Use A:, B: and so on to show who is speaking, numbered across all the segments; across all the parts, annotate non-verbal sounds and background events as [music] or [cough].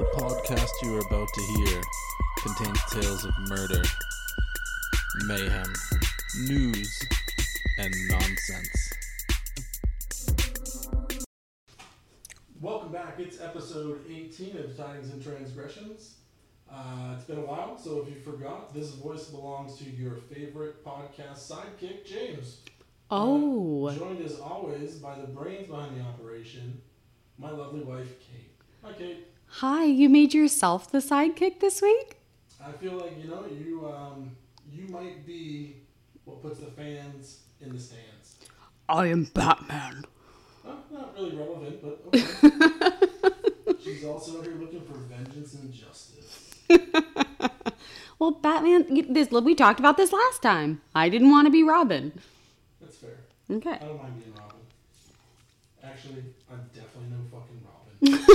A: The podcast you are about to hear contains tales of murder, mayhem, news, and nonsense.
B: Welcome back. It's episode 18 of Tidings and Transgressions. Uh, it's been a while, so if you forgot, this voice belongs to your favorite podcast sidekick, James.
C: Oh,
B: Joined as always by the brains behind the operation, my lovely wife, Kate. Hi, Kate.
C: Hi! You made yourself the sidekick this week.
B: I feel like you know you um, you might be what puts the fans in the stands.
C: I am Batman.
B: Well, not really relevant, but [laughs] okay. She's also here looking for vengeance and justice. [laughs]
C: Well, Batman. you- This we talked about this last time. I didn't want to be Robin.
B: That's fair.
C: Okay.
B: I don't mind being Robin. Actually, I'm definitely no fucking Robin.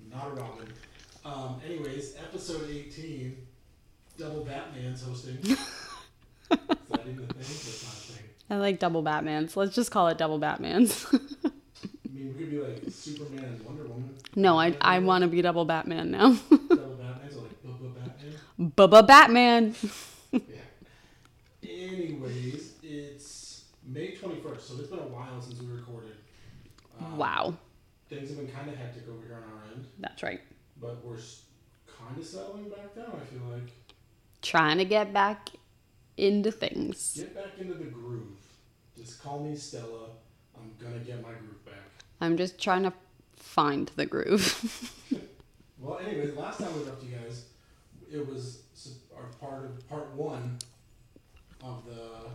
B: [laughs] Not a Robin. Um, anyways, episode 18, Double Batman's hosting. [laughs] Is that even a thing? That's not a thing.
C: I like double Batmans. Let's just call it double Batmans.
B: I mean, we could be like Superman and Wonder Woman.
C: no, I I want to be double Batman now.
B: Double Batman's like Bubba Batman.
C: Bubba Batman.
B: Yeah. Anyways, it's May 21st, so it's been a while since we recorded. Um,
C: Wow,
B: Things have been kind of hectic over here on our end.
C: that's right.
B: But we're kind of settling back down. I feel like
C: Trying to get back into things.
B: get back into the groove. Just call me Stella. I'm gonna get my groove back.
C: I'm just trying to find the groove. [laughs]
B: Well, anyways, last time we left you guys, it was our part of part one of the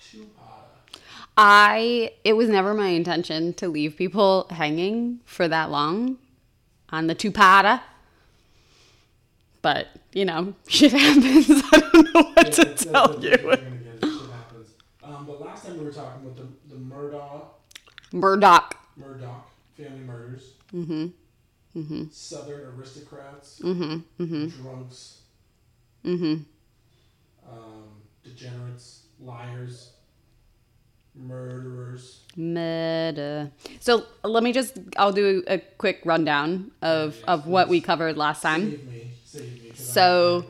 B: two-parter.
C: I it was never my intention to leave people hanging for that long on the two-parter. But, you know, [laughs] shit happens. [laughs] I don't know what
B: Yeah,
C: to tell you.
B: what we're gonna get. Shit happens. Um, but last time we were talking about the the Murdaugh
C: Murdaugh.
B: Murdaugh family murders.
C: Mm-hmm.
B: Southern aristocrats,
C: Mm-hmm. Mm-hmm.
B: drunks,
C: Mm-hmm.
B: um, degenerates, liars, murderers.
C: Murder. So let me just I'll do a quick rundown of, of what we covered last time.
B: Save me, save me.
C: So-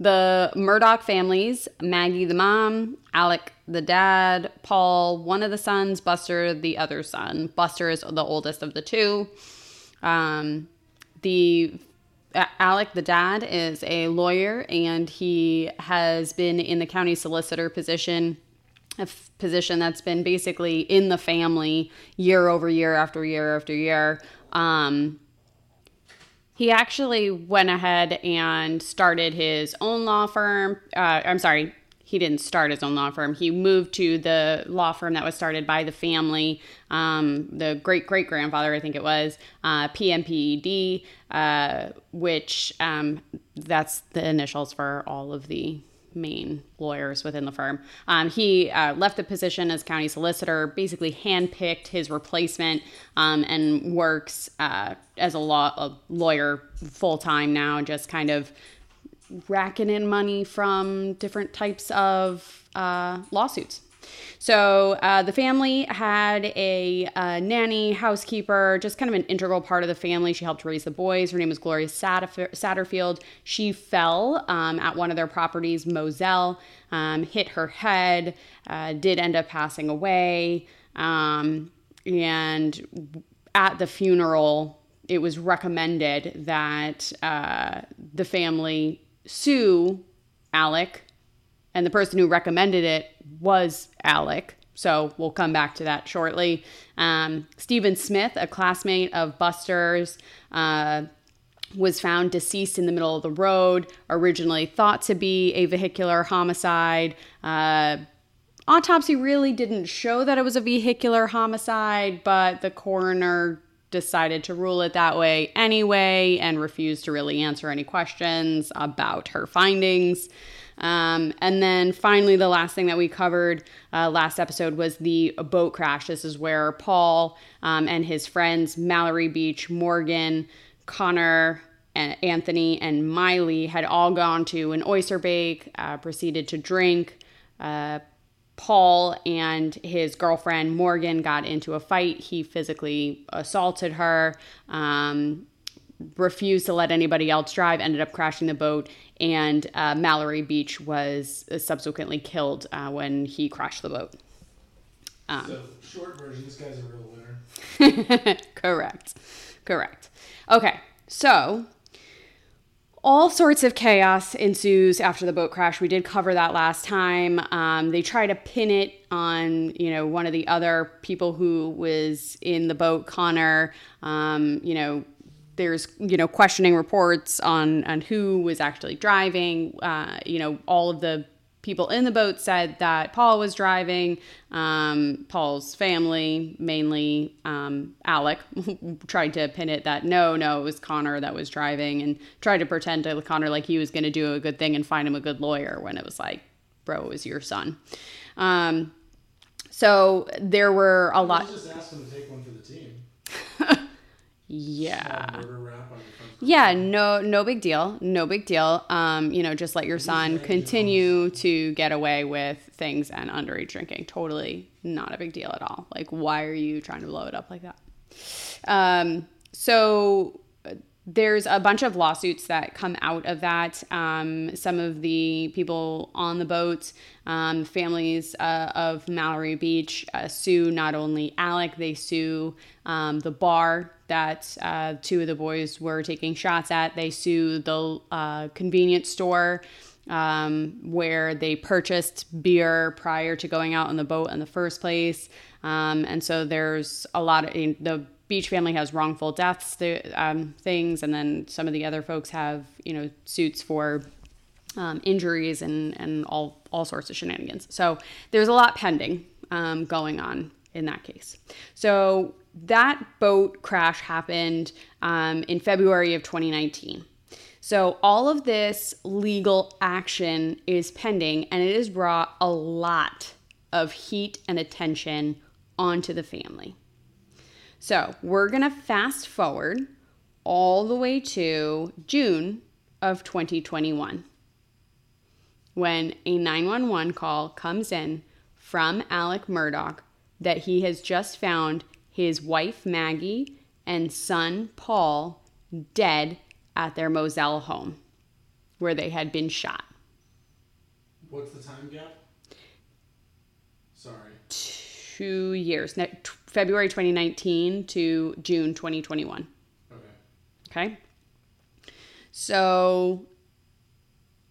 C: The Murdaugh families Maggie the mom, Alec the dad, Paul, one of the sons, Buster the other son. Buster is the oldest of the two. Um, the Alec the dad is a lawyer and he has been in the county solicitor position a f- position that's been basically in the family year over year after year after year um, he actually went ahead and started his own law firm. Uh, I'm sorry, he didn't start his own law firm. He moved to the law firm that was started by the family, um, the great great grandfather, I think it was, uh, PMPED, uh, which um, that's the initials for all of the main lawyers within the firm. Um, he uh, left the position as county solicitor, basically handpicked his replacement, um, and works uh, as a law a lawyer full time now, just kind of racking in money from different types of uh, lawsuits. So uh, the family had a, uh nanny, housekeeper, just kind of an integral part of the family. She helped raise the boys. Her name was Gloria Satterf- Satterfield. She fell um, at one of their properties, Moselle, um, hit her head, uh, did end up passing away. Um, and at the funeral, it was recommended that uh, the family sue Alec and the person who recommended it was Alec. So we'll come back to that shortly. Um, Stephen Smith, a classmate of Buster's, uh, was found deceased in the middle of the road, originally thought to be a vehicular homicide. Uh, autopsy really didn't show that it was a vehicular homicide, but the coroner decided to rule it that way anyway and refused to really answer any questions about her findings. Um, and then finally, the last thing that we covered uh, last episode was the boat crash. This is where Paul um, and his friends, Mallory Beach, Morgan, Connor, and Anthony, and Miley had all gone to an oyster bake, uh, proceeded to drink. Uh, Paul and his girlfriend Morgan got into a fight. He physically assaulted her, um, refused to let anybody else drive, ended up crashing the boat, and uh, Mallory Beach was subsequently killed uh, when he crashed the boat.
B: so, short version, this guy's a real winner. [laughs]
C: Correct. Correct. Okay, so all sorts of chaos ensues after the boat crash. We did cover that last time. Um, they try to pin it on, you know, one of the other people who was in the boat, Connor. Um, you know, there's, you know, questioning reports on on who was actually driving. Uh, you know, all of the people in the boat said that Paul was driving. Um, Paul's family, mainly um, Alec, [laughs] tried to pin it that no, no, it was Connor that was driving and tried to pretend to Connor like he was going to do a good thing and find him a good lawyer when it was like, bro, it was your son. Um, so there were a lot. [laughs] Yeah.
B: Small murder rap on your front.
C: Yeah, no, no big deal. No big deal. Um, you know, just let your son continue to get away with things and underage drinking. Totally not a big deal at all. Like, why are you trying to blow it up like that? Um, so uh, there's a bunch of lawsuits that come out of that. Um, some of the people on the boat, um, families uh, of Mallory Beach, uh, sue not only Alec, they sue um, the bar that uh, two of the boys were taking shots at. They sue the uh, convenience store um, where they purchased beer prior to going out on the boat in the first place. Um, and so there's a lot of the Beach family has wrongful deaths th- um, things, and then some of the other folks have you know suits for um, injuries and and all all sorts of shenanigans. So there's a lot pending um, going on in that case. So that boat crash happened um, in February of 2019. So all of this legal action is pending, and it has brought a lot of heat and attention onto the family. So we're going to fast forward all the way to June of 2021 when a 911 call comes in from Alec Murdaugh that he has just found his wife Maggie and son Paul dead at their Moselle home where they had been shot.
B: What's the time gap? Sorry.
C: Two years, February 2019 to June 2021.
B: Okay.
C: Okay. So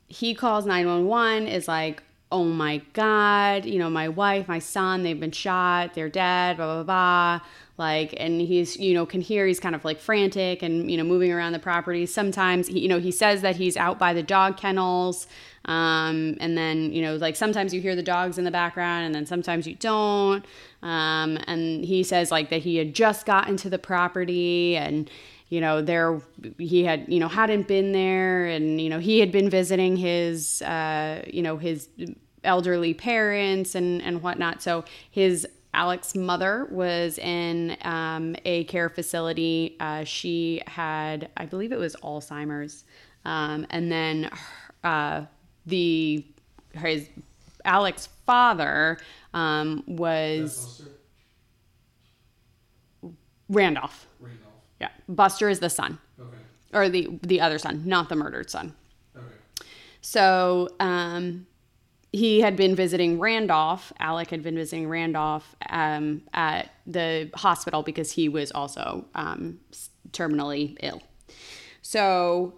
C: he calls 911, is like, oh my God, you know, my wife, my son, they've been shot, they're dead, blah, blah, blah. Like, and he's, you know, can hear he's kind of like frantic and, you know, moving around the property. Sometimes, he, you know, he says that he's out by the dog kennels. Um, and then, you know, like sometimes you hear the dogs in the background and then sometimes you don't. Um, and he says like that he had just gotten to the property and, you know, there he had, you know, hadn't been there and, you know, he had been visiting his, uh, you know, his elderly parents and, and whatnot. So his Alex's mother was in um, a care facility. Uh, she had, I believe it was Alzheimer's. Um, and then uh, the his Alex's father um, was Randolph.
B: Randolph.
C: Buster is the son,
B: Okay.
C: or the the other son, not the murdered son.
B: Okay.
C: So um, he had been visiting Randolph. Alec had been visiting Randolph um, at the hospital because he was also um, terminally ill. So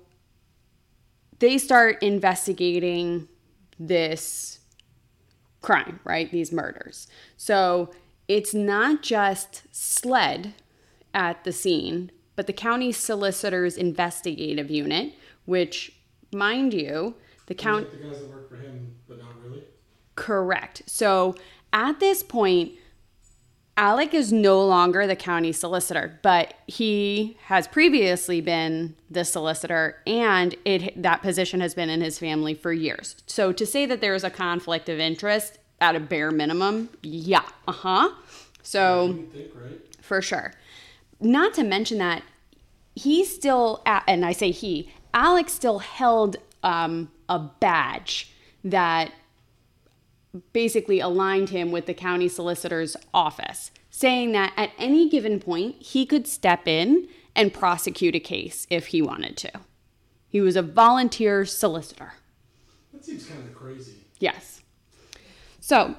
C: they start investigating this crime, right? These murders. So it's not just SLED at the scene, but the county solicitor's investigative unit, which, mind you, the county.
B: Like the guys that work for him, but not really.
C: Correct. So at this point, Alec is no longer the county solicitor, but he has previously been the solicitor, and it that position has been in his family for years. So to say that there is a conflict of interest at a bare minimum, yeah, uh huh. So
B: think, right?
C: for sure. Not to mention that he still, and I say he, Alex still held um, a badge that basically aligned him with the county solicitor's office, saying that at any given point he could step in and prosecute a case if he wanted to. He was a volunteer solicitor.
B: That seems kind of crazy.
C: Yes. So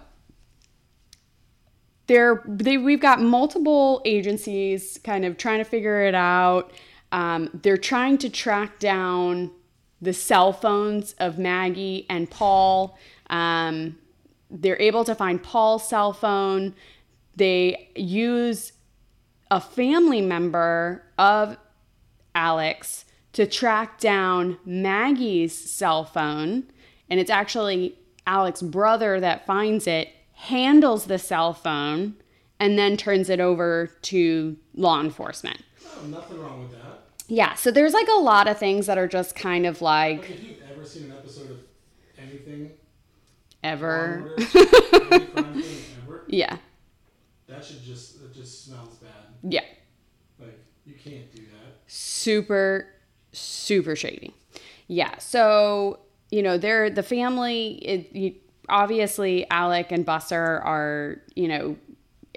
C: there, they, we've got multiple agencies kind of trying to figure it out. Um, they're trying to track down the cell phones of Maggie and Paul. Um, they're able to find Paul's cell phone. They use a family member of Alex to track down Maggie's cell phone. And it's actually Alex's brother that finds it, handles the cell phone, and then turns it over to law enforcement.
B: Oh, nothing wrong with that.
C: Yeah, so there's like a lot of things that are just kind of like
B: Like, if you've ever seen an episode of anything,
C: ever.
B: Order, [laughs] any ever,
C: Yeah,
B: that should just it just smells bad.
C: yeah.
B: Like you can't do that.
C: super super shady yeah so you know they're the family it, you, obviously alec and buster are you know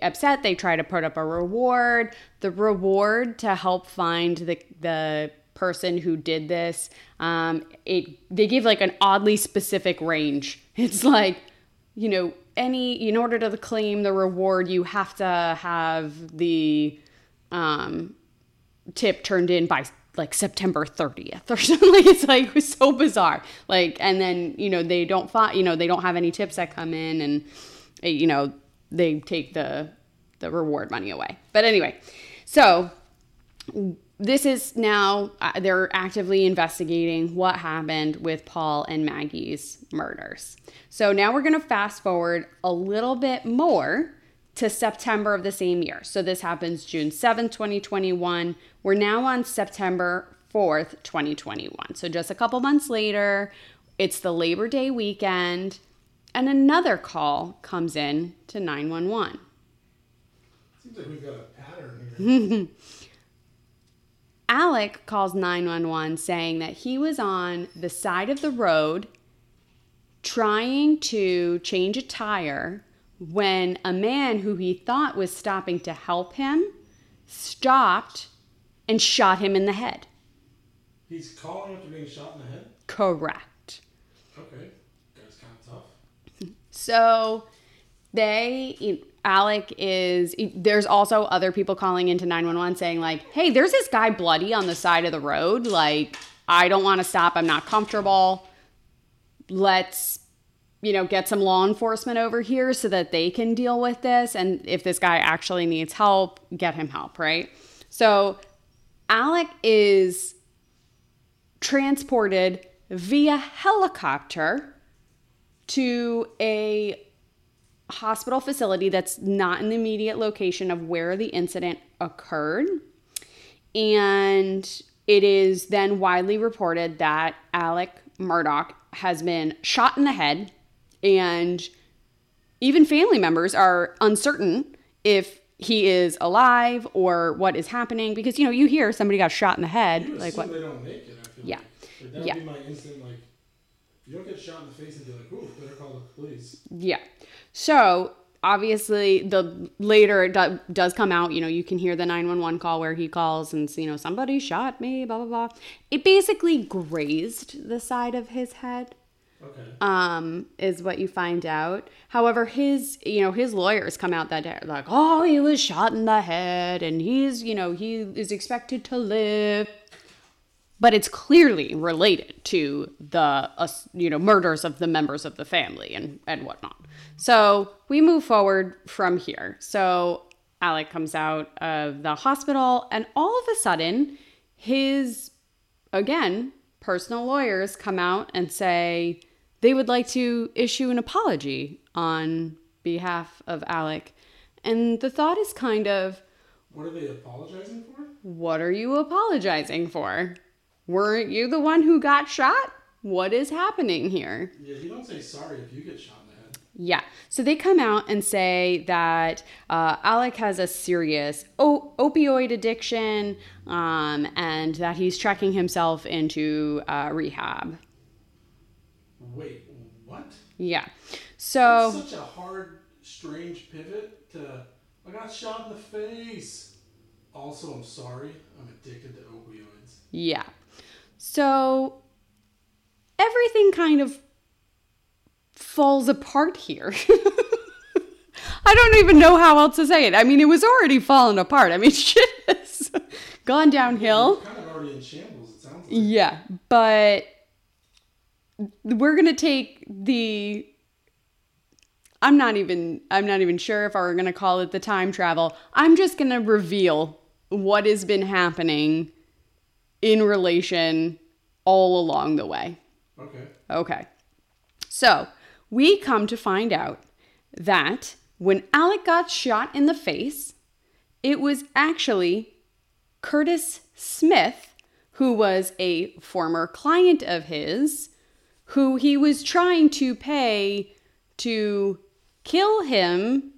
C: upset. They try to put up a reward. The reward to help find the the person who did this um it they give like an oddly specific range. [laughs] It's like you know any in order to claim the reward you have to have the um tip turned in by like September 30th or [laughs] something. Like it's like it was so bizarre. Like and then you know they don't find you know they don't have any tips that come in and eh, you know they take the the reward money away. But anyway, so this is now uh, they're actively investigating what happened with Paul and Maggie's murders. So now we're going to fast forward a little bit more to September of the same year. So this happens June 7th, 2021. We're now on September 4th, 2021. So just a couple months later, it's the Labor Day weekend, and another call comes in to 911.
B: Seems like we've got a pattern here. [laughs]
C: Alec calls 911 saying that he was on the side of the road trying to change a tire when a man who he thought was stopping to help him stopped and shot him in the head.
B: He's calling after being shot in the head.
C: Correct.
B: Okay, guy's kind of tough.
C: So they Alec is there's also other people calling into 911 saying like, "Hey, there's this guy bloody on the side of the road. Like, I don't want to stop. I'm not comfortable. Let's you know, get some law enforcement over here so that they can deal with this and if this guy actually needs help, get him help, right? So, Alec is transported via helicopter to a hospital facility that's not in the immediate location of where the incident occurred. And it is then widely reported that Alec Murdaugh has been shot in the head, and even family members are uncertain if he is alive or what is happening because you know you hear somebody got shot in the head like what
B: they don't make it.
C: Yeah.
B: like. Like,
C: Yeah.
B: be my instant like. You don't get shot in the face and be like, "Ooh, better call the police."
C: Yeah. So obviously, the later it do, does come out. You know, you can hear the nine one one call where he calls and you know somebody shot me. Blah blah blah. It basically grazed the side of his head.
B: Okay.
C: Um, is what you find out. However, his you know his lawyers come out that day like, oh, he was shot in the head and he's you know he is expected to live but it's clearly related to the uh, you know murders of the members of the family and and whatnot. So we move forward from here. So Alec comes out of the hospital, and all of a sudden, his again personal lawyers come out and say they would like to issue an apology on behalf of Alec. And the thought is kind of,
B: What are they apologizing for?
C: what are you apologizing for? Weren't you the one who got shot? What is happening here?
B: Yeah, you don't say sorry if you get shot in the head.
C: Yeah. So they come out and say that uh, Alec has a serious o- opioid addiction um, and that he's trekking himself into uh, rehab.
B: Wait, what?
C: Yeah. So
B: It's such a hard, strange pivot to. I got shot in the face. Also, I'm sorry. I'm addicted to opioids.
C: Yeah. So everything kind of falls apart here. [laughs] I don't even know how else to say it. I mean, it was already falling apart. I mean, [laughs] shit has gone downhill.
B: Kind of already in shambles. It sounds like.
C: Yeah, but we're going to take the I'm not even I'm not even sure if we're going to call it the time travel. I'm just going to reveal what has been happening in relation all along the way.
B: Okay.
C: Okay. So, we come to find out that when Alec got shot in the face, it was actually Curtis Smith, who was a former client of his, who he was trying to pay to kill him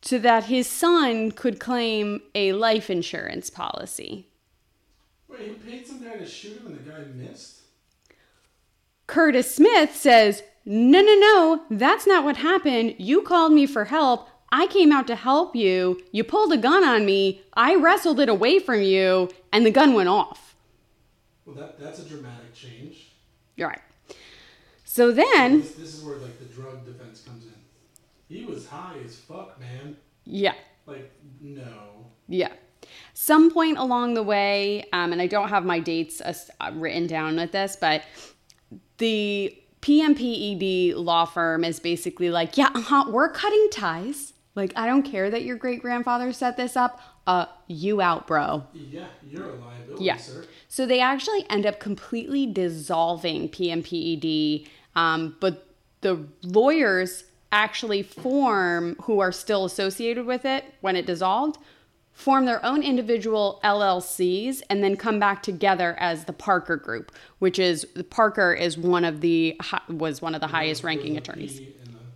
C: so that his son could claim a life insurance policy.
B: Wait, he paid some guy to shoot him and the guy missed?
C: Curtis Smith says, No, no, no, that's not what happened. You called me for help. I came out to help you. You pulled a gun on me. I wrestled it away from you, and the gun went off.
B: Well, that that's a dramatic change.
C: You're right. So then,
B: This, this is where like the drug defense comes in. He was high as fuck, man.
C: yeah,
B: Like, no.
C: yeah. Some point along the way, um, and I don't have my dates uh, written down with this, but the PMPED law firm is basically like, yeah, uh-huh, we're cutting ties. Like, I don't care that your great grandfather set this up. Uh, you out, bro.
B: Yeah, you're a liability,
C: Yeah.
B: sir.
C: So they actually end up completely dissolving PMPED, um, but the lawyers actually form, who are still associated with it when it dissolved, form their own individual LLCs and then come back together as the Parker Group, which is Parker is one of the was one of the highest ranking attorneys.
B: The-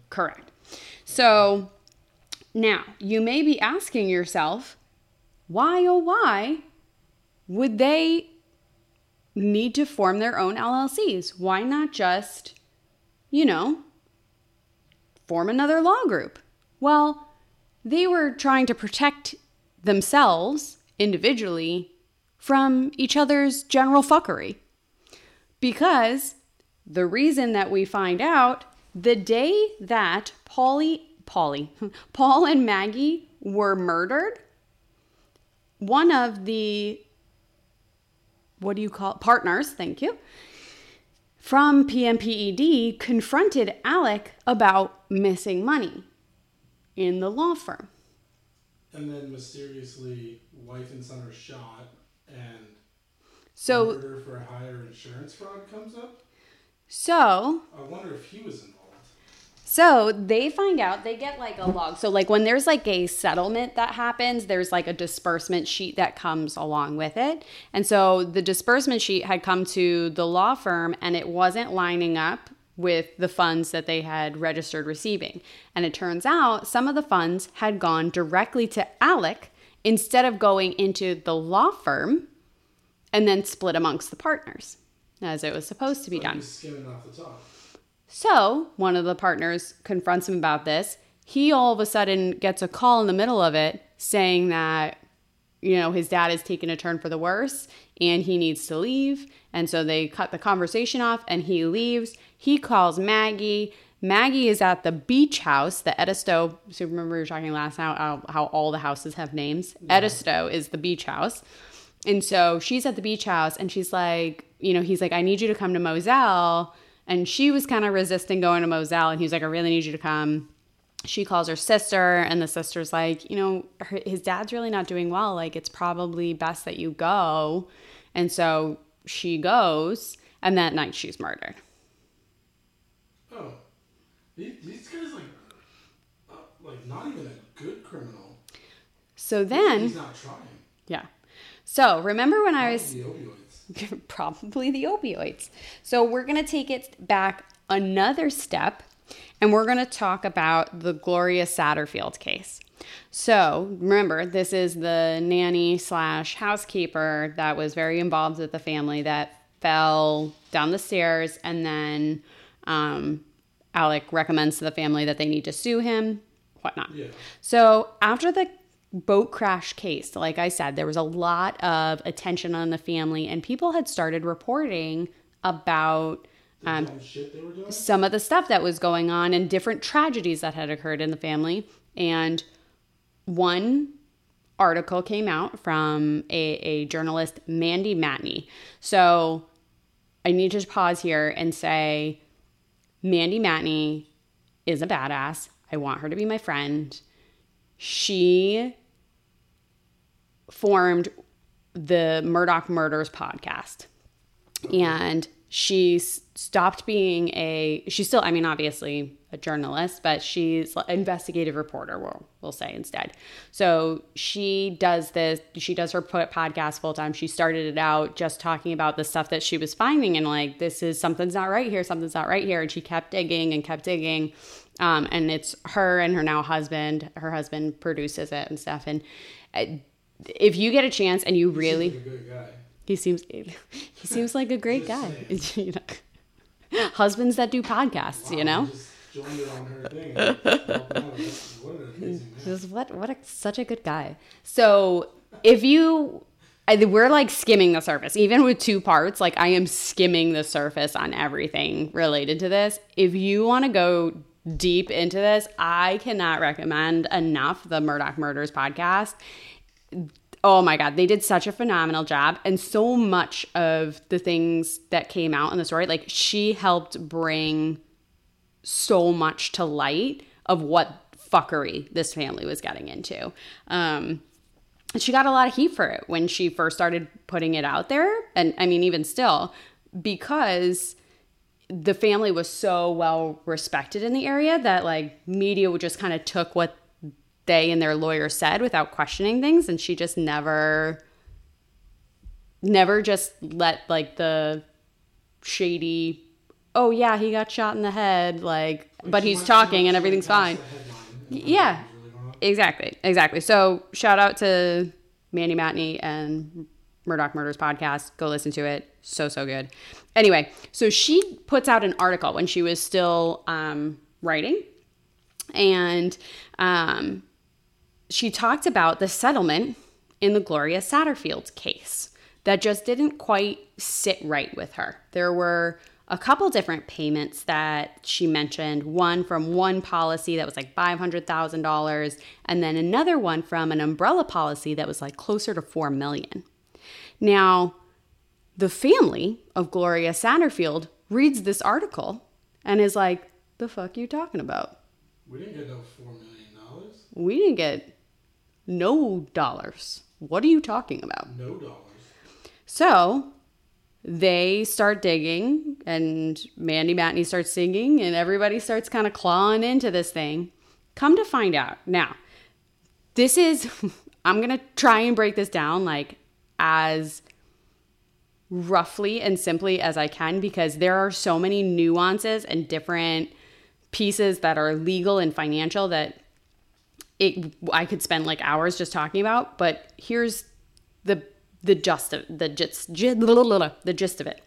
C: Correct. So now you may be asking yourself, why oh why would they need to form their own LLCs? Why not just, you know, form another law group? Well, they were trying to protect themselves individually from each other's general fuckery. Because the reason that we find out the day that Polly, Polly, [laughs] Paul and Maggie were murdered, one of the what do you call it? partners, thank you, from PMPED confronted Alec about missing money in the law firm.
B: And then mysteriously, wife and son are shot, and
C: So
B: murder for a hire insurance fraud comes up.
C: so
B: I wonder if he was involved.
C: So they find out, they get like a log. So, like, when there's like a settlement that happens, there's like a disbursement sheet that comes along with it. And so the disbursement sheet had come to the law firm and it wasn't lining up with the funds that they had registered receiving. And it turns out some of the funds had gone directly to Alec instead of going into the law firm and then split amongst the partners as it was supposed to be
B: Like
C: done. So one of the partners confronts him about this. He all of a sudden gets a call in the middle of it saying that, you know, his dad is taking a turn for the worse and he needs to leave. And so they cut the conversation off and he leaves. He calls Maggie. Maggie is at the beach house, the Edisto. So remember we were talking last night how, how all the houses have names. Edisto is the beach house. And so she's at the beach house and she's like, you know, he's like, I need you to come to Moselle. And she was kind of resisting going to Moselle. And he's like, I really need you to come. She calls her sister, and the sister's like, you know, her, his dad's really not doing well. Like, it's probably best that you go. And so she goes, and that night she's murdered.
B: Oh, these, guys like, uh, like not even a good criminal.
C: So then,
B: he's not trying.
C: yeah. So remember when I was. [laughs] probably the opioids. So we're going to take it back another step and we're going to talk about the Gloria Satterfield case. So remember, this is the nanny slash housekeeper that was very involved with the family that fell down the stairs and then um, Alec recommends to the family that they need to sue him, whatnot.
B: Yeah.
C: So after the boat crash case, like I said, there was a lot of attention on the family, and people had started reporting about um,
B: shit they were doing.
C: some of the stuff that was going on and different tragedies that had occurred in the family. And one article came out from a, a journalist, Mandy Matney. So I need to pause here and say Mandy Matney is a badass. I want her to be my friend. She formed the Murdaugh Murders podcast. And she stopped being a she's still i mean obviously a journalist but she's an investigative reporter we'll, we'll say instead. So she does this she does her podcast full time. She started it out just talking about the stuff that she was finding and like this is something's not right here something's not right here. And she kept digging and kept digging. Um, and it's her and her now husband her husband produces it and stuff. And uh, if you get a chance and you really
B: He's a good guy.
C: he seems he seems like a great guy. [laughs] You know? Husbands that do podcasts, you know.
B: Just joined it on her thing. and helped him out. That's- What an amazing man.
C: Just what what a, such a good guy. So if you we're like skimming the surface, even with two parts. Like I am skimming the surface on everything related to this. If you want to go deep into this, I cannot recommend enough the Murdaugh Murders podcast. Oh my God, they did such a phenomenal job. And so much of the things that came out in the story, like she helped bring so much to light of what fuckery this family was getting into. Um, she got a lot of heat for it when she first started putting it out there. And I mean, even still, because the family was so well respected in the area that like media just kind of took what they and their lawyer said without questioning things. And she just never, never just let like the shady, oh yeah, he got shot in the head, like, but he's talking and everything's fine.
B: past the headline and
C: Yeah.
B: really.
C: Exactly, exactly. So shout out to Mandy Matney and Murdaugh Murders podcast. Go listen to it. So so good. Anyway, so she puts out an article when she was still um, writing, and um, she talked about the settlement in the Gloria Satterfield case that just didn't quite sit right with her. There were a couple different payments that she mentioned one from one policy that was like $500,000 and then another one from an umbrella policy that was like closer to 4 million. Now, the family of Gloria Satterfield reads this article and is like, "The fuck you talking about?"
B: We didn't get no four million dollars.
C: We didn't get no dollars. What are you talking about?
B: No dollars.
C: So they start digging, and Mandy Matney starts singing, and everybody starts kind of clawing into this thing. Come to find out. Now, this is, [laughs] I'm going to try and break this down like as roughly and simply as I can because there are so many nuances and different pieces that are legal and financial that it I could spend like hours just talking about, but here's the the gist of the gist the gist of it.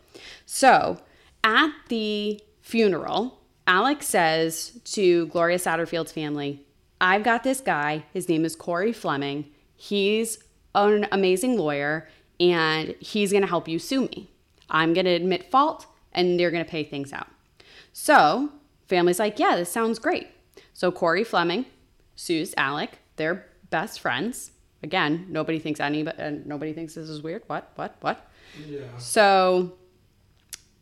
C: So at the funeral, Alex says to Gloria Satterfield's family, I've got this guy. His name is Corey Fleming. He's an amazing lawyer and he's going to help you sue me. I'm going to admit fault and they're going to pay things out. So, family's like, yeah, this sounds great. So, Corey Fleming sues Alec. They're best friends. Again, nobody thinks any, uh, nobody thinks this is weird. What? What? What?
B: Yeah.
C: So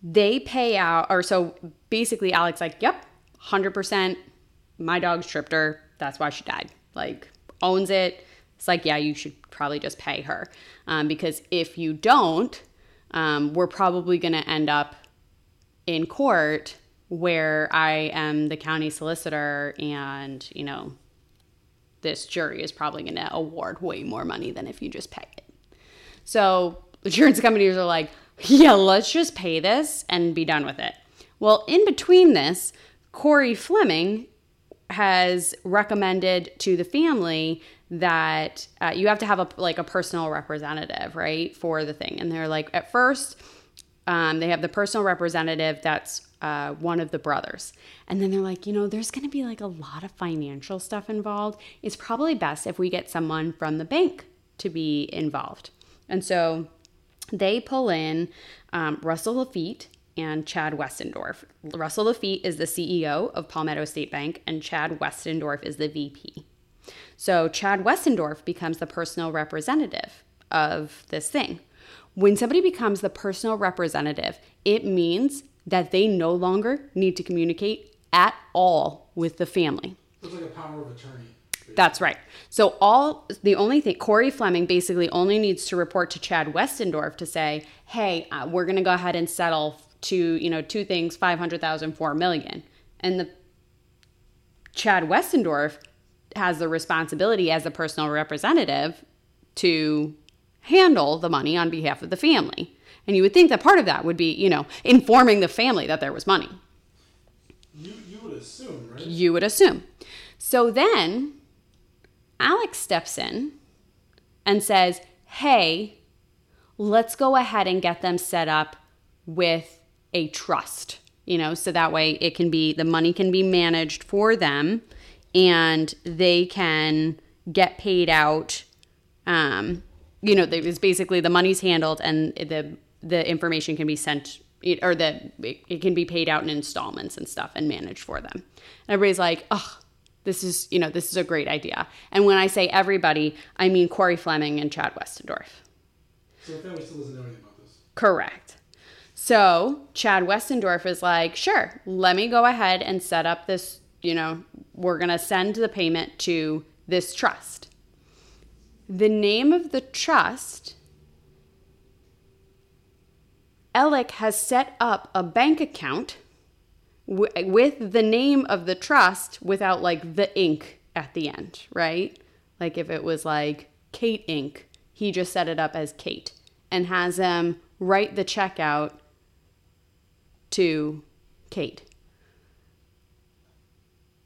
C: they pay out, or so basically, Alex like, yep, hundred percent. My dog's tripped her. That's why she died. Like owns it. It's like, yeah, you should probably just pay her um, because if you don't, um, we're probably going to end up in court where I am the county solicitor and you know this jury is probably going to award way more money than if you just pay it. So insurance companies are like, yeah, let's just pay this and be done with it. Well, in between this, Corey Fleming has recommended to the family that uh, you have to have a like a personal representative, right, for the thing. And they're like, at first, um, they have the personal representative that's uh, one of the brothers. And then they're like, you know, there's going to be like a lot of financial stuff involved. It's probably best if we get someone from the bank to be involved. And so they pull in um, Russell Lafitte and Chad Westendorf. Russell Lafitte is the CEO of Palmetto State Bank, and Chad Westendorf is the VP. So Chad Westendorf becomes the personal representative of this thing. When somebody becomes the personal representative, it means that they no longer need to communicate at all with the family.
B: It's like a power of attorney.
C: That's right. So all the only thing Corey Fleming basically only needs to report to Chad Westendorf to say, "Hey, uh, we're going to go ahead and settle to you know two things, five hundred thousand, four million, and the Chad Westendorf has the responsibility as the personal representative to handle the money on behalf of the family. And you would think that part of that would be, you know, informing the family that there was money.
B: You you would assume, right?
C: You would assume. So then Alex steps in and says, Hey, let's go ahead and get them set up with a trust, you know, so that way it can be, the money can be managed for them and they can get paid out. Um, you know, it's basically the money's handled and the the information can be sent or that it can be paid out in installments and stuff and managed for them. And everybody's like, oh, this is, you know, this is a great idea. And when I say everybody, I mean Corey Fleming and Chad Westendorf.
B: So the family still doesn't know anything about this.
C: Correct. So Chad Westendorf is like, sure, let me go ahead and set up this, you know, we're going to send the payment to this trust. The name of the trust Alec has set up a bank account w- with the name of the trust without like the ink at the end, right? Like if it was like Kate Inc., he just set it up as Kate and has them write the check out to Kate.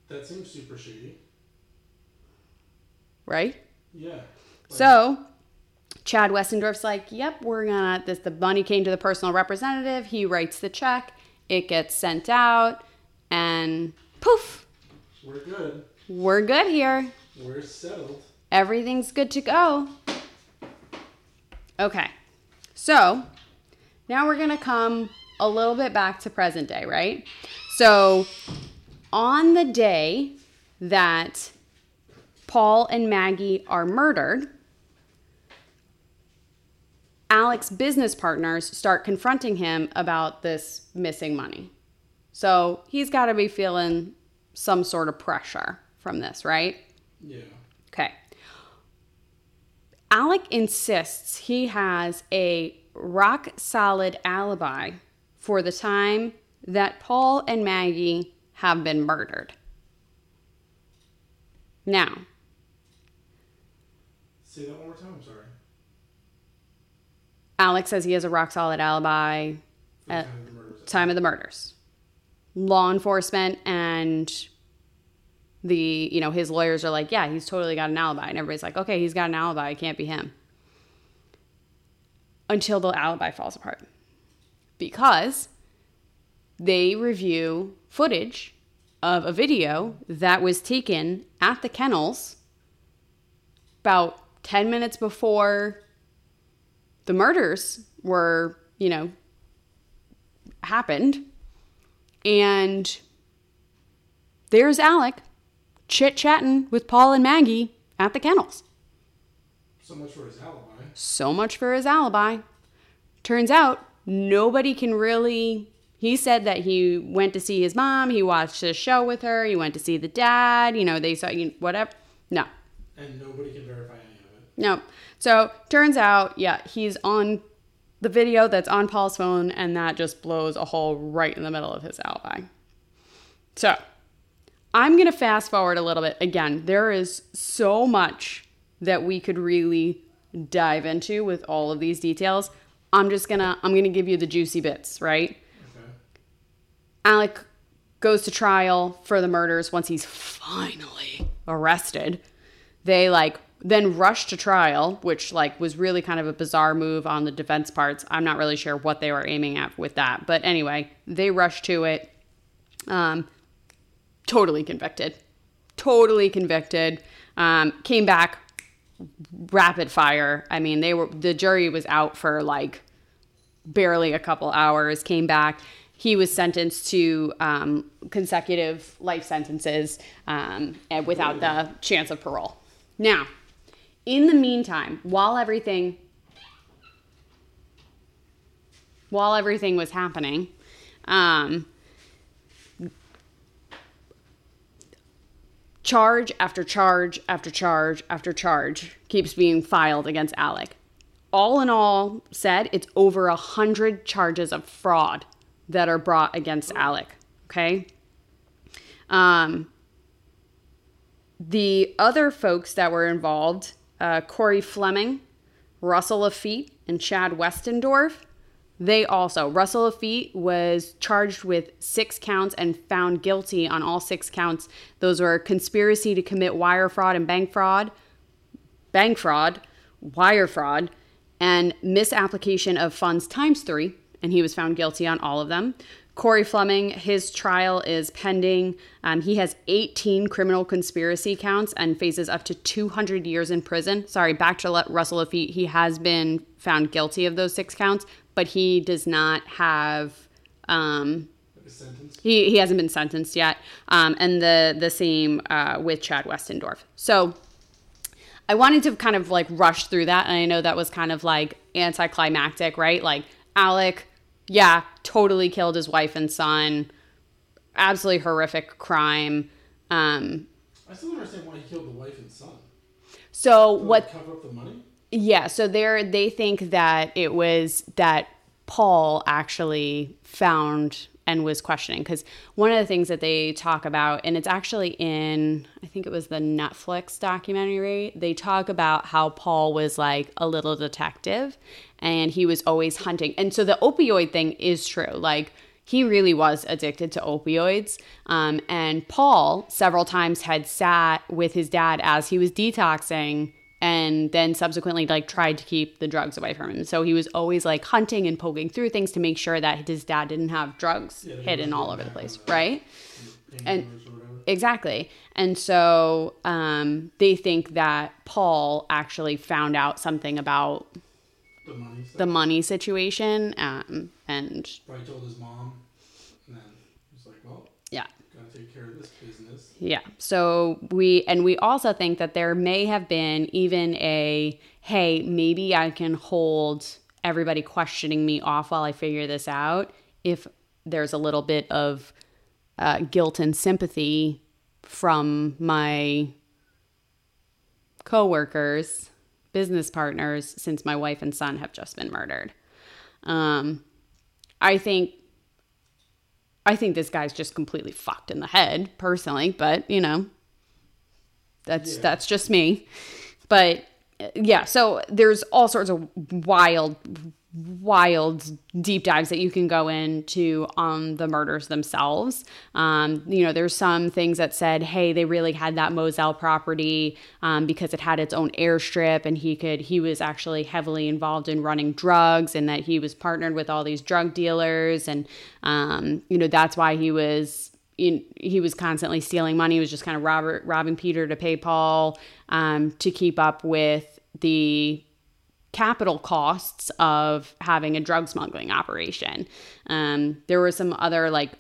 B: That seems super shady.
C: Right?
B: Yeah.
C: So Chad Westendorf's like, "Yep, we're gonna." This the money came to the personal representative. He writes the check. It gets sent out, and poof,
B: We're good.
C: we're good here.
B: We're settled.
C: Everything's good to go. Okay, so now we're gonna come a little bit back to present day, right? So on the day that Paul and Maggie are murdered, Alex's business partners start confronting him about this missing money. So he's got to be feeling some sort of pressure from this, right?
B: Yeah.
C: Okay. Alec insists he has a rock solid alibi for the time that Paul and Maggie have been murdered. Now,
B: Say that one more time. I'm sorry.
C: Alex says he has a rock solid alibi at
B: time of the murders.
C: Law enforcement and the, you know, his lawyers are like, yeah, he's totally got an alibi. And everybody's like, okay, he's got an alibi. It can't be him. Until the alibi falls apart. Because they review footage of a video that was taken at the kennels about 10 minutes before the murders were, you know, happened. And there's Alec chit chatting with Paul and Maggie at the kennels.
B: So much for his alibi.
C: So much for his alibi. Turns out nobody can really. He said that he went to see his mom, he watched a show with her, he went to see the dad, you know, they saw, you whatever. No,
B: And nobody can verify any of it.
C: No. So turns out, yeah, he's on the video that's on Paul's phone, and that just blows a hole right in the middle of his alibi. So I'm going to fast forward a little bit. Again, there is so much that we could really dive into with all of these details. I'm just going to I'm going to give you the juicy bits, right?
B: Okay.
C: Alec goes to trial for the murders once he's finally arrested. They like then rushed to trial, which like was really kind of a bizarre move on the defense parts. I'm not really sure what they were aiming at with that, but anyway, they rushed to it. Um, totally convicted, totally convicted. Um, came back rapid fire. I mean, they were the jury was out for like barely a couple hours. Came back. He was sentenced to um, consecutive life sentences um, and without the chance of parole. Now, in the meantime, while everything while everything was happening, um, charge after charge after charge after charge keeps being filed against Alec. All in all said, it's over a hundred charges of fraud that are brought against Alec. Okay. Um, the other folks that were involved, uh, Corey Fleming, Russell Laffitte, and Chad Westendorf, they also, Russell Laffitte was charged with six counts and found guilty on all six counts. Those were conspiracy to commit wire fraud and bank fraud, bank fraud, wire fraud, and misapplication of funds times three. And he was found guilty on all of them. Corey Fleming, his trial is pending. Um, he has 18 criminal conspiracy counts and faces up to 200 years in prison. Sorry, back to Russell Laffitte. He has been found guilty of those six counts, but he does not have. Um, he, he hasn't been sentenced yet. Um, and the the same uh, with Chad Westendorf. So I wanted to kind of like rush through that, and I know that was kind of like anticlimactic, right? Like Alec, yeah, totally killed his wife and son. Absolutely horrific crime. Um,
B: I still don't understand why he killed the wife and son.
C: so what?
B: cover up the money?
C: Yeah, so they're they think that it was that Paul actually found and was questioning because one of the things that they talk about, and it's actually in I think it was the Netflix documentary, they talk about how Paul was like a little detective and he was always hunting. And so the opioid thing is true. Like he really was addicted to opioids. Um, and Paul several times had sat with his dad as he was detoxing and then subsequently like tried to keep the drugs away from him. So he was always like hunting and poking through things to make sure that his dad didn't have drugs
B: Yeah,
C: hidden all over the place, right? And-
B: Painkillers or whatever.
C: Exactly. And so um, they think that Paul actually found out something about
B: The money
C: the money situation. Um, and
B: Probably told his mom. And then he was like, well,
C: yeah.
B: gotta take care of this business.
C: Yeah. So we, and we also think that there may have been even a, hey, maybe I can hold everybody questioning me off while I figure this out if there's a little bit of uh, guilt and sympathy from my coworkers, business partners, since my wife and son have just been murdered. Um, I think I think this guy's just completely fucked in the head, personally, but you know, that's
B: Yeah.
C: that's just me. But yeah, so there's all sorts of wild wild deep dives that you can go into on the murders themselves. Um, you know, there's some things that said, hey, they really had that Moselle property um, because it had its own airstrip and he could, he was actually heavily involved in running drugs and that he was partnered with all these drug dealers. And, um, you know, that's why he was in, he was constantly stealing money. He was just kind of robber, robbing Peter to pay Paul um, to keep up with the capital costs of having a drug smuggling operation. Um, there were some other like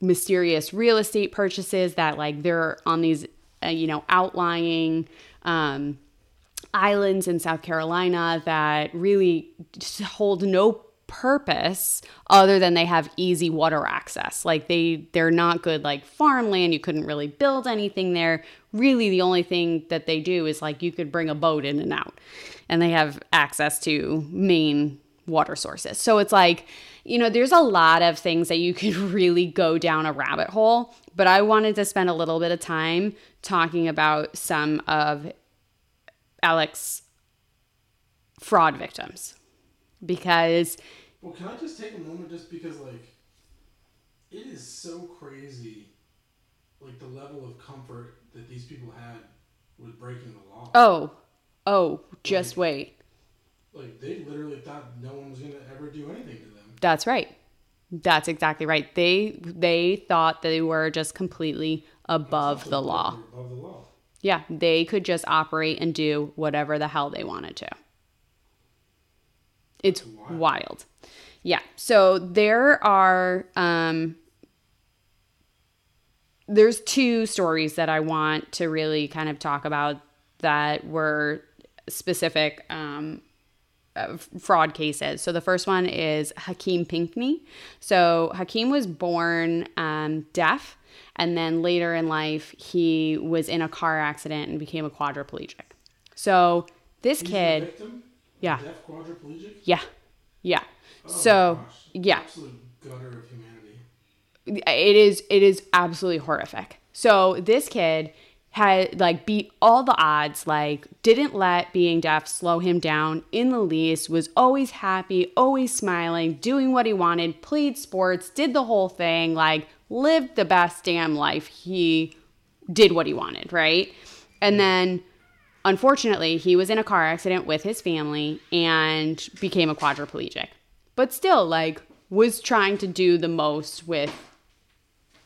C: mysterious real estate purchases that like they're on these uh, you know outlying um, islands in South Carolina that really hold no purpose other than they have easy water access. Like they they're not good like farmland. You couldn't really build anything there really the only thing that they do is like you could bring a boat in and out and they have access to main water sources. So it's like you know there's a lot of things that you [laughs] could really go down a rabbit hole but i wanted to spend a little bit of time talking about some of alex fraud victims because
B: Well, can I just take a moment just because, like, it is so crazy, like, the level of comfort that these people had with breaking the law.
C: oh Oh, just wait.
B: Like they literally thought no one was gonna ever do anything to them.
C: That's right. That's exactly right. They they thought they were just completely above the law.
B: Above the law.
C: Yeah, they could just operate and do whatever the hell they wanted to. It's
B: Wild.
C: wild. Yeah. So there are um there's two stories that I want to really kind of talk about that were specific um uh, fraud cases. So the first one is Hakeem Pinckney. So Hakeem was born um, deaf, and then later in life he was in a car accident and became a quadriplegic. So this
B: He's
C: kid. Yeah.
B: Deaf quadriplegic.
C: yeah, yeah.
B: Oh
C: so yeah,
B: Absolute gutter of humanity.
C: It is it is absolutely horrific. So this kid had like beat all the odds, like didn't let being deaf slow him down in the least, was always happy, always smiling, doing what he wanted, played sports, did the whole thing, like lived the best damn life. He did what he wanted, right? And then unfortunately, he was in a car accident with his family and became a quadriplegic. But still like was trying to do the most with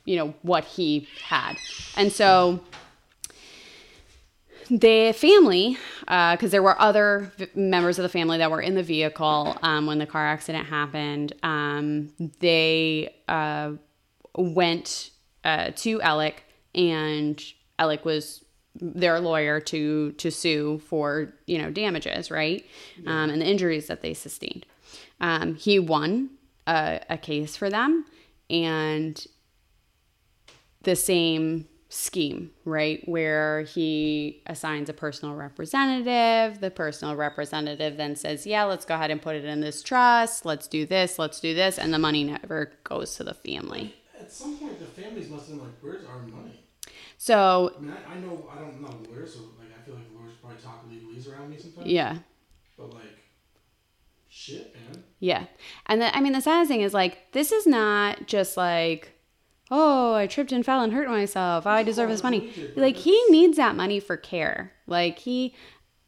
C: you know what he had. And so the family because there were other v- members of the family that were in the vehicle um, when the car accident happened um, they uh, went uh, to Alec and Alec was their lawyer to to sue for you know damages right? Um, and the injuries that they sustained. Um, he won a, a case for them and the same scheme, right? Where he assigns a personal representative. The personal representative then says, Yeah, let's go ahead and put it in this trust. Let's do this. Let's do this. And the money never goes to the family.
B: At some point, the families must have been like, "Where's our money?"
C: So,
B: I mean, I, I know I don't I'm not a lawyer, so like I feel like lawyers probably talk legalese around me sometimes.
C: yeah.
B: But like, shit, man.
C: Yeah. And the, I mean, the saddest thing is like, this is not just like, oh, I tripped and fell and hurt myself. I deserve this money. Like, he needs that money for care. Like, he,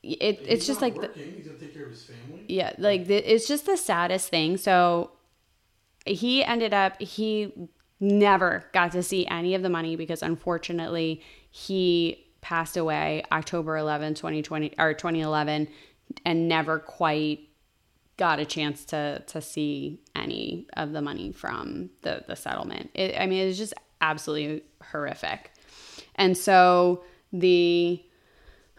C: it, it's just like, the.
B: He's gonna take care of his family.
C: yeah, like, the, it's just the saddest thing. So he ended up, he never got to see any of the money because unfortunately he passed away October 11, 2020, or 2011, and never quite got a chance to to see any of the money from the the settlement. It, I mean, it's just absolutely horrific. And so the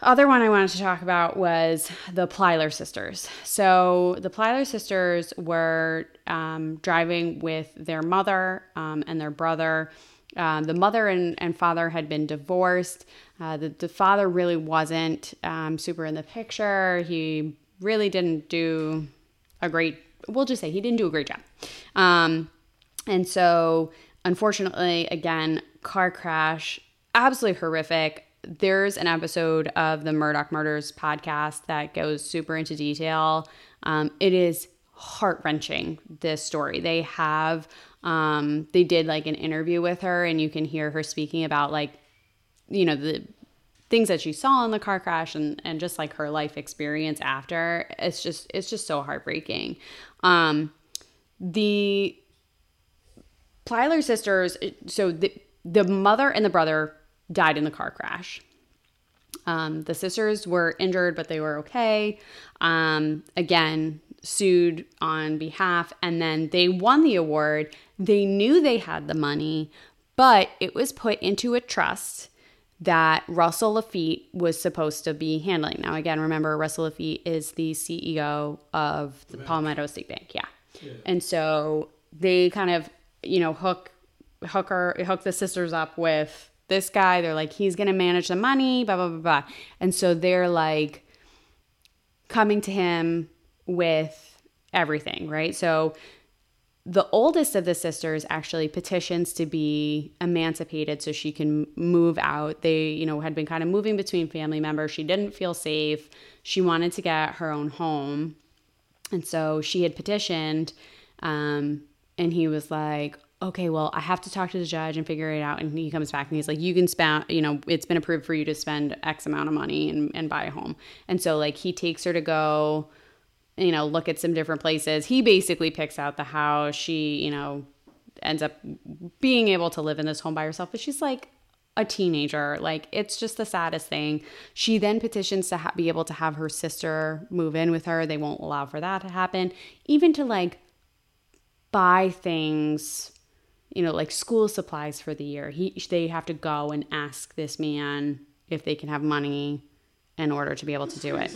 C: other one I wanted to talk about was the Plyler sisters. So the Plyler sisters were um, driving with their mother um, and their brother. Um, the mother and, and father had been divorced. Uh, the, the father really wasn't um, super in the picture. He really didn't do a great, we'll just say he didn't do a great job. Um, and so, unfortunately, again, car crash, absolutely horrific. There's an episode of the Murdaugh Murders podcast that goes super into detail. Um, it is heart wrenching, this story. They have, um, they did like an interview with her, and you can hear her speaking about like, you know, the things that she saw in the car crash and, and just like her life experience after it's just it's just so heartbreaking. Um the Plyler sisters so the the mother and the brother died in the car crash. Um, the sisters were injured but they were okay. Um, again sued on behalf and then they won the award. They knew they had the money but it was put into a trust that Russell Laffitte was supposed to be handling. Now, again, remember Russell Laffitte is the CEO of the Palmetto State Bank. Yeah.
B: Yeah.
C: And so they kind of, you know, hook hook her hook the sisters up with this guy. They're like, he's gonna manage the money, blah blah blah blah. And so they're like coming to him with everything, right? So the oldest of the sisters actually petitions to be emancipated so she can move out. They, you know, had been kind of moving between family members. She didn't feel safe. She wanted to get her own home. And so she had petitioned, um, and he was like, okay, well, I have to talk to the judge and figure it out. And he comes back and he's like, you can spend, you know, it's been approved for you to spend X amount of money and, and buy a home. And so, like, he takes her to go, you know, look at some different places. He basically picks out the house. She, you know, ends up being able to live in this home by herself. But she's like, a teenager. Like it's just the saddest thing. She then petitions to ha- be able to have her sister move in with her. They won't allow for that to happen. Even to like buy things, you know, like school supplies for the year. He they have to go and ask this man if they can have money in order to be able to do it.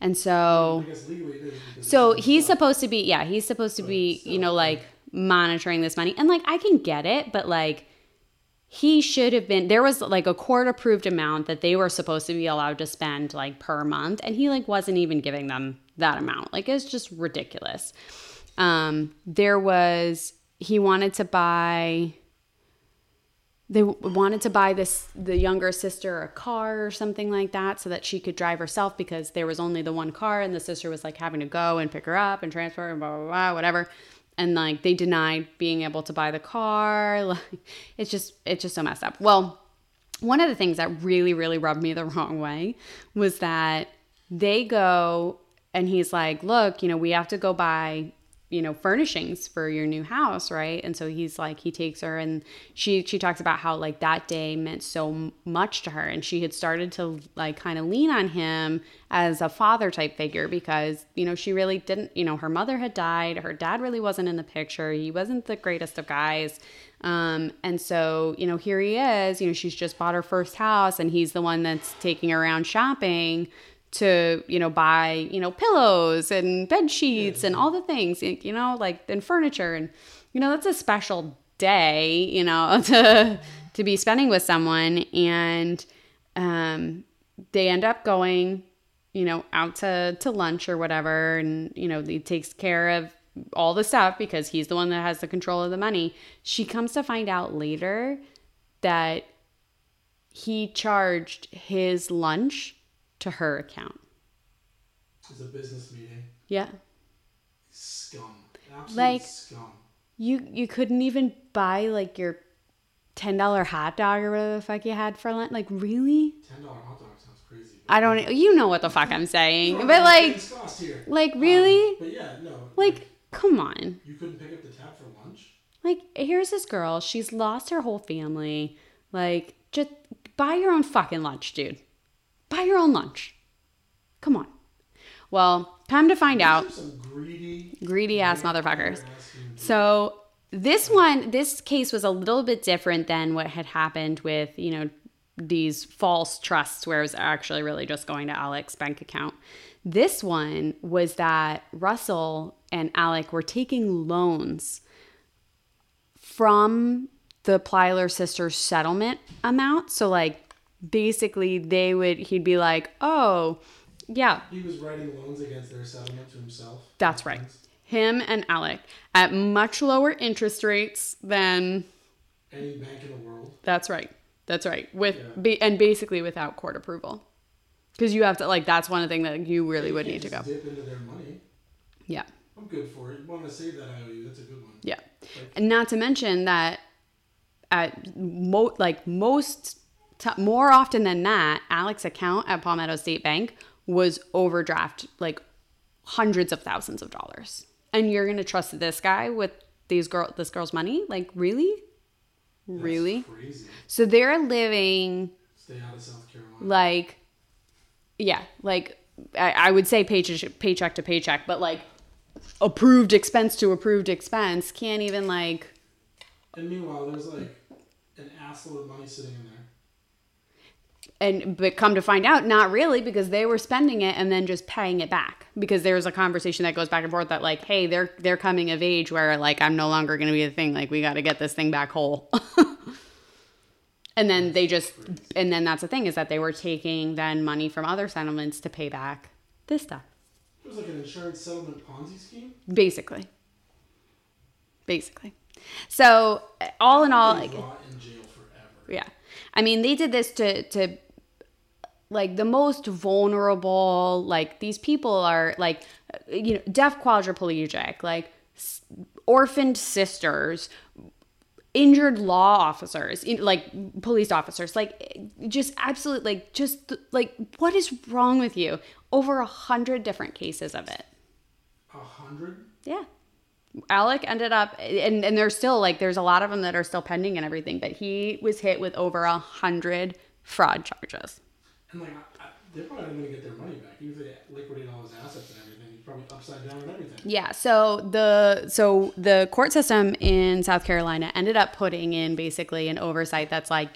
C: And so
B: I guess legally it is. because
C: so he's supposed to be yeah, he's supposed to be, you know, like monitoring this money. And like I can get it, but like he should have been there was like a court approved amount that they were supposed to be allowed to spend like per month and he like wasn't even giving them that amount. Like it's just ridiculous. Um there was he wanted to buy they wanted to buy this the younger sister a car or something like that so that she could drive herself because there was only the one car and the sister was like having to go and pick her up and transfer and blah blah blah whatever. And like they denied being able to buy the car. [laughs] Like it's just it's just so messed up. Well one of the things that really really rubbed me the [laughs] wrong way was that they go and he's like look you know we have to go buy you know furnishings for your new house right? And so he's like he takes her and she she talks about how like that day meant so much to her. And she had started to like kind of lean on him as a father type figure because you know she really didn't you know her mother had died. Her dad really wasn't in the picture. He wasn't the greatest of guys. Um, and so, you know, here he is, you know, she's just bought her first house and he's the one that's taking her around shopping to, you know, buy, you know, pillows and bed sheets and all the things, you know, like and furniture. And you know, that's a special day, you know, [laughs] to to be spending with someone. And um they end up going, you know, out to to lunch or whatever. And you know, he takes care of all the stuff because he's the one that has the control of the money. She comes to find out later that he charged his lunch to her account.
B: It's a business meeting.
C: Yeah.
B: Scum. Absolute
C: Like-
B: scum.
C: You you couldn't even buy like your ten dollar hot dog or whatever the fuck you had for lunch. Like really?
B: Ten dollar hot dog sounds crazy.
C: I don't. You know what the fuck I'm saying, but like,
B: here.
C: like really,
B: Um, but yeah, no.
C: like, come on.
B: you couldn't pick up the tab for lunch.
C: Like, here's this girl. She's lost her whole family. Like, just buy your own fucking lunch, dude. Buy your own lunch. Come on. Well, time to find out.
B: These some greedy,
C: Greedy ass motherfuckers.
B: ass.
C: So this one, this case was a little bit different than what had happened with, you know, these false trusts where it was actually really just going to Alec's bank account. This one was that Russell and Alec were taking loans from the Plyler sisters settlement amount. So like basically they would he'd be like, "Oh, yeah,
B: He was writing loans against their settlement to himself.
C: that's right. Him and Alec at much lower interest rates than
B: Any bank in the world.
C: that's right. That's right. With
B: Yeah.
C: be, and basically without court approval. Cuz you have to like that's one thing that you really would need to go.
B: Dip into their money.
C: Yeah.
B: I'm good for it. You want to save that IOU? That's a good one.
C: Yeah. And not to mention that at mo- like most t- more often than that, Alex's account at Palmetto State Bank was overdraft like hundreds of thousands of dollars. And you're going to trust this guy with these girl this girl's money? Like really?
B: That's
C: Really?
B: Crazy.
C: So they're living
B: Stay out of South Carolina.
C: like yeah like I, I would say paycheck paycheck to paycheck but like approved expense to approved expense can't even like
B: And meanwhile, there's like an assload of money sitting in there.
C: And but come to find out not really because they were spending it and then just paying it back. Because there's a conversation that goes back and forth that like hey they're they're coming of age where like i'm no longer going to be a thing. Like we got to get this thing back whole. [laughs] And then they just and then that's the thing is that they were taking then money from other settlements to pay back this stuff.
B: It was like an insurance settlement Ponzi scheme.
C: basically. Basically. So all in all like
B: in jail forever.
C: yeah i mean they did this to to like the most vulnerable like these people are like you know deaf quadriplegic like s- orphaned sisters, injured law officers, in- like police officers, like just absolute, like just like what is wrong with you? Over a hundred different cases of it.
B: A hundred?
C: Yeah. Alec ended up, and, and there's still like, there's a lot of them that are still pending and everything, but he was hit with over a hundred fraud charges.
B: And like, I, they're probably not going to get their money back. Even if they liquidate all his assets and everything, he's probably upside down and everything.
C: Yeah, so the so the court system in South Carolina ended up putting in basically an oversight that's like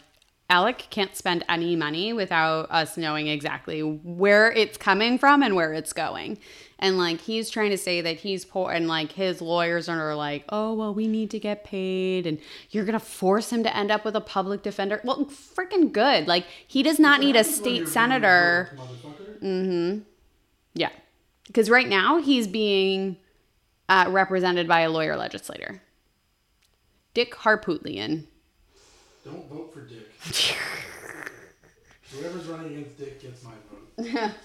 C: Alec can't spend any money without us knowing exactly where it's coming from and where it's going. And like he's trying to say that he's poor and like his lawyers are like, "Oh, well, we need to get paid and you're to force him to end up with a public defender." Well, freaking good. Like he does not need a
B: What happens when
C: state senator.
B: mm-hmm
C: Yeah. Because right now he's being uh, represented by a lawyer legislator. Dick Harpootlian.
B: Don't vote for Dick. [laughs] Whoever's running against Dick gets my vote. [laughs]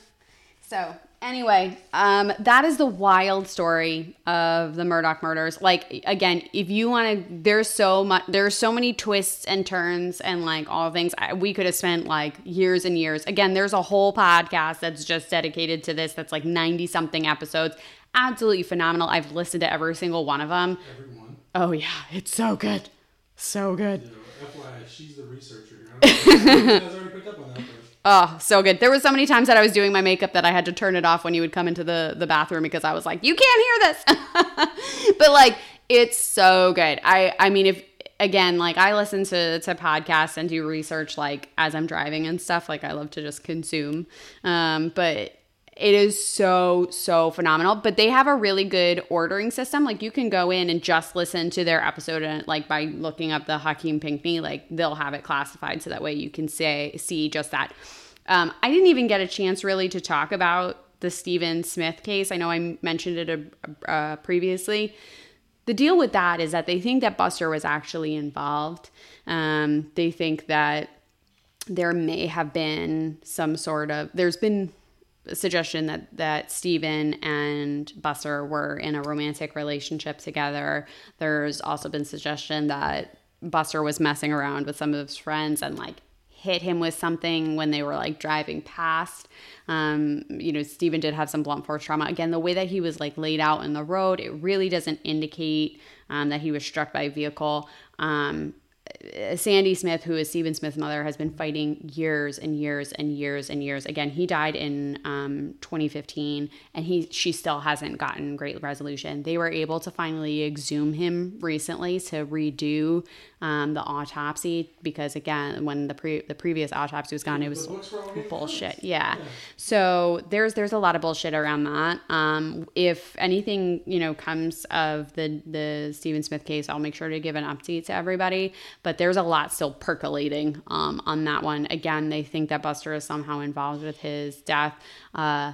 C: So, anyway, um, that is the wild story of the Murdaugh murders. Like, again, if you want to, there's so much, there's so many twists and turns and like all things. I, we could have spent like years and years. Again, there's a whole podcast that's just dedicated to this. That's like 90 something episodes. Absolutely phenomenal. I've listened to every single one of them.
B: Everyone.
C: Oh yeah, it's so good, so good.
B: You know, FYI, she's the researcher.
C: Oh, so good. There was so many times that I was doing my makeup that I had to turn it off when you would come into the the bathroom because I was like, you can't hear this. [laughs] but like, it's so good. I I mean, if again, like I listen to to podcasts and do research like as I'm driving and stuff. Like I love to just consume. Um, but it is so so phenomenal but they have a really good ordering system. Like you can go in and just listen to their episode and like by looking up the hakeem pinckney like they'll have it classified so that way you can say see just that. Um, i didn't even get a chance really to talk about the stephen smith case. I know i mentioned it uh, uh, previously. The deal with that is that they think that buster was actually involved. Um, they think that there may have been some sort of there's been suggestion that that Stephen and Buster were in a romantic relationship together. There's also been suggestion that Buster was messing around with some of his friends and like hit him with something when they were like driving past. Um, you know, Stephen did have some blunt force trauma. Again, the way that he was like laid out in the road, it really doesn't indicate um, that he was struck by a vehicle. Um, Sandy Smith, who is Stephen Smith's mother, has been fighting years and years and years and years. Again, he died in um, 2015, and he she still hasn't gotten great resolution. They were able to finally exhume him recently to redo um, the autopsy because again, when the pre- the previous autopsy was gone, it was
B: the books were all getting
C: bullshit.
B: closed.
C: Yeah. So there's there's a lot of bullshit around that. Um, if anything, you know, comes of the the Stephen Smith case, I'll make sure to give an update to everybody. But there's a lot still percolating um, on that one. Again, they think that Buster is somehow involved with his death. Uh,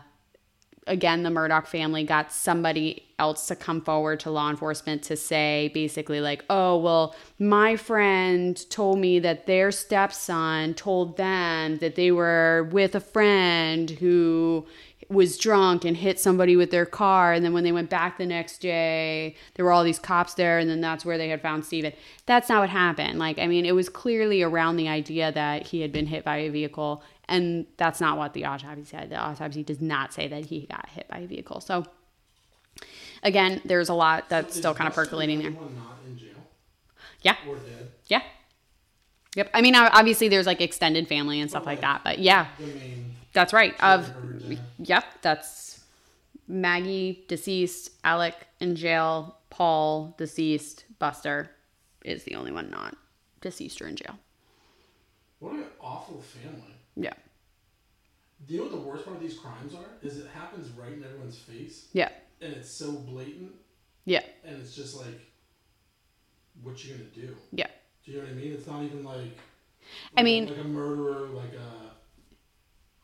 C: again, the Murdaugh family got somebody else to come forward to law enforcement to say basically, like, oh, well, my friend told me that their stepson told them that they were with a friend who was drunk and hit somebody with their car. And then when they went back the next day, there were all these cops there. And then that's where they had found Steven. That's not what happened. Like, I mean, it was clearly around the idea that he had been hit by a vehicle. And that's not what the autopsy said. The autopsy does not say that he got hit by a vehicle. So, again, there's a lot that's
B: Is
C: still kind of percolating
B: the
C: there.
B: not in jail
C: Yeah.
B: or dead.
C: Yeah. Yep. I mean, obviously, there's like extended family and stuff like that. But yeah, that's right. Of Yep, that's Maggie deceased, Alec in jail, Paul deceased, Buster is the only one not deceased or in jail.
B: What an awful family.
C: Yeah.
B: Do you know what the worst part of these crimes are? Is it happens right in everyone's face,
C: Yeah.
B: and it's so blatant,
C: Yeah.
B: and it's just like, what you gonna do?
C: Yeah.
B: Do you know what I mean? It's not even like.
C: I mean-
B: like a murderer, like a.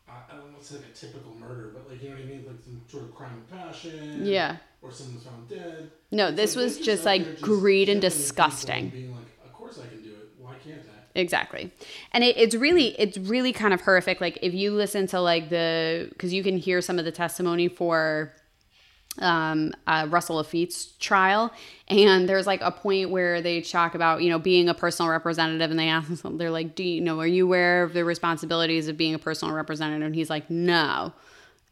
B: I don't know, it's like a typical murder, but like you know what I mean, like some sort of crime of passion.
C: Yeah.
B: Or someone's found dead.
C: No, this
B: like,
C: was just like
B: just
C: greed and disgusting.
B: Being like, of course I can do it. Why can't I?
C: Exactly. And it, it's really it's really kind of horrific. Like if you listen to like the because you can hear some of the testimony for um, uh, Russell Laffitte's trial, and there's like a point where they talk about you know being a personal representative, and they ask them, they're like, "Do you know? Are you aware of the responsibilities of being a personal representative?" And he's like, "No,"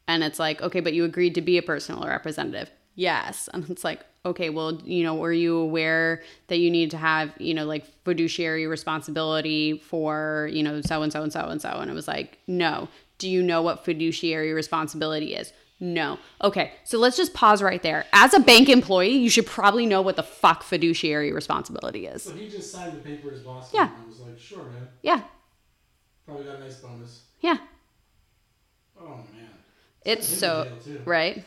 C: and it's like, "Okay, but you agreed to be a personal representative." Yes, and it's like, okay, well, you know, were you aware that you need to have you know like fiduciary responsibility for you know so and so and so and so? And it was like, no. Do you know what fiduciary responsibility is? No. Okay, so let's just pause right there. As a bank employee, you should probably know what the fuck fiduciary responsibility is.
B: So he just signed the paper his boss.
C: Yeah.
B: I was like, sure, man.
C: Yeah,
B: Probably got a nice bonus.
C: yeah.
B: Oh man.
C: It's
B: Sent
C: so
B: him to jail, too,
C: right.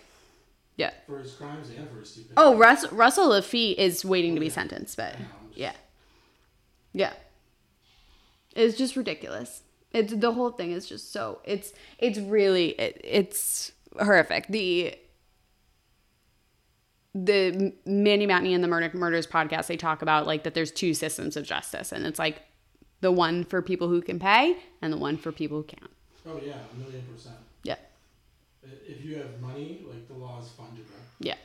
C: Yeah.
B: For his crimes and for his stupid.
C: Oh, Russ, Russell Laffitte is waiting to be sentenced, but
B: Yeah, just-
C: yeah, yeah. It's just ridiculous. It's the whole thing is just so it's it's really it, it's horrific. The the Mandy Matney and the Murdaugh Murders podcast they talk about like that there's two systems of justice and it's like the one for people who can pay and the one for people who can't.
B: Oh yeah, a million percent. If you have money, like the law is fungible.
C: Yeah.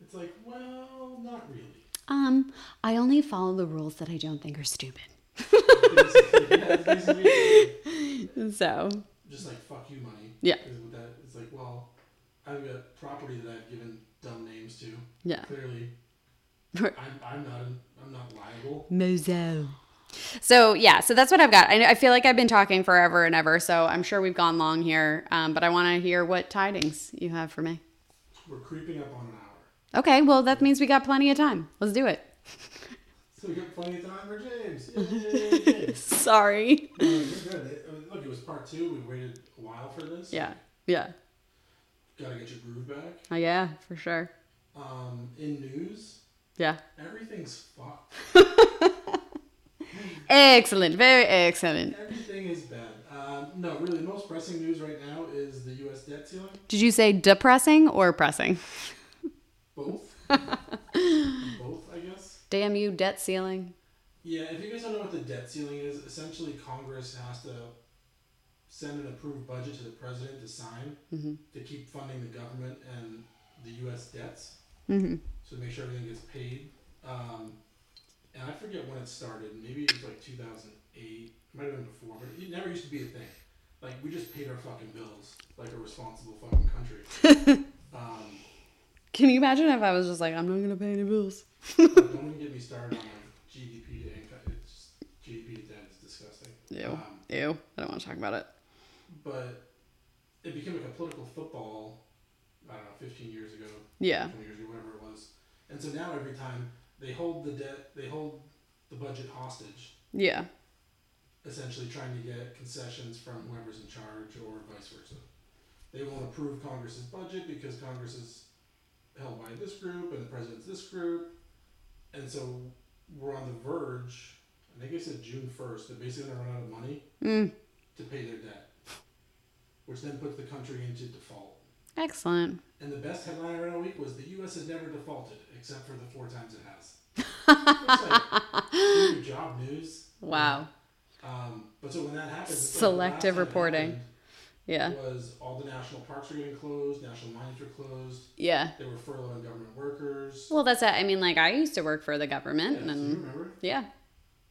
B: It's like, well, not really.
C: Um, I only follow the rules that I don't think are stupid.
B: Basically, yeah, it's [laughs] basically it.
C: So,
B: just like fuck you money.
C: Yeah.
B: that, it's like, well, I've got property that I've given dumb names to.
C: yeah.
B: Clearly, [laughs] I'm, I'm not I'm not liable.
C: Mozo. So yeah, so that's what I've got. I, I feel like I've been talking forever and ever, so I'm sure we've gone long here. Um, but I want to hear what tidings you have for me.
B: We're creeping up on an hour,
C: Okay, well that means we got plenty of time. Let's do it.
B: so we got plenty of time for James. [laughs] Yay!
C: Sorry.
B: no, you're good. It- look, it was part two. We waited a while for this.
C: Yeah, yeah,
B: Gotta get your groove back.
C: oh, yeah, for sure.
B: Um, in news,
C: Yeah,
B: everything's fucked. [laughs]
C: excellent, very excellent.
B: Everything is bad. Um, no, really, the most pressing news right now is the U.S. debt ceiling.
C: Did you say depressing or pressing?
B: Both. [laughs] Both, I guess.
C: Damn you, debt ceiling.
B: Yeah, if you guys don't know what the debt ceiling is, essentially Congress has to send an approved budget to the president to sign
C: Mm-hmm.
B: to keep funding the government and the U.S. debts,
C: Mm-hmm.
B: so make sure everything gets paid. Um, and I forget when it started. Maybe it was like 2008. Might have been before, but it never used to be a thing. Like we just paid our fucking bills like a responsible fucking country. [laughs] um,
C: Can you imagine if I was just like, I'm not gonna pay any bills?
B: don't [laughs] even get me started on like GDP to income. It's GDP to debt is disgusting.
C: Ew,
B: Um,
C: ew. I don't want to talk about it.
B: but it became like a political football. I don't know, 15 years ago,
C: Yeah,
B: 20 years ago, whatever it was. And so now every time they hold the debt, they hold the budget hostage,
C: yeah,
B: essentially trying to get concessions from whoever's in charge or vice versa. They won't approve Congress's budget because Congress is held by this group and the president's this group. And so we're on the verge, I think I said June 1st, they're basically going to run out of money
C: mm,
B: to pay their debt, which then puts the country into default.
C: Excellent.
B: And the best headline around a week was the U.S. has never defaulted, except for the four times it has. It's like, your job, news.
C: Wow.
B: Um, but so when that happens, like
C: Selective
B: it
C: reporting. Yeah,
B: Was all the national parks are getting closed, national mines were closed,
C: yeah.
B: they were furloughing government workers.
C: Well, that's it. I mean, like I used to work for the
B: yeah,
C: government,
B: so you
C: and
B: remember?
C: yeah,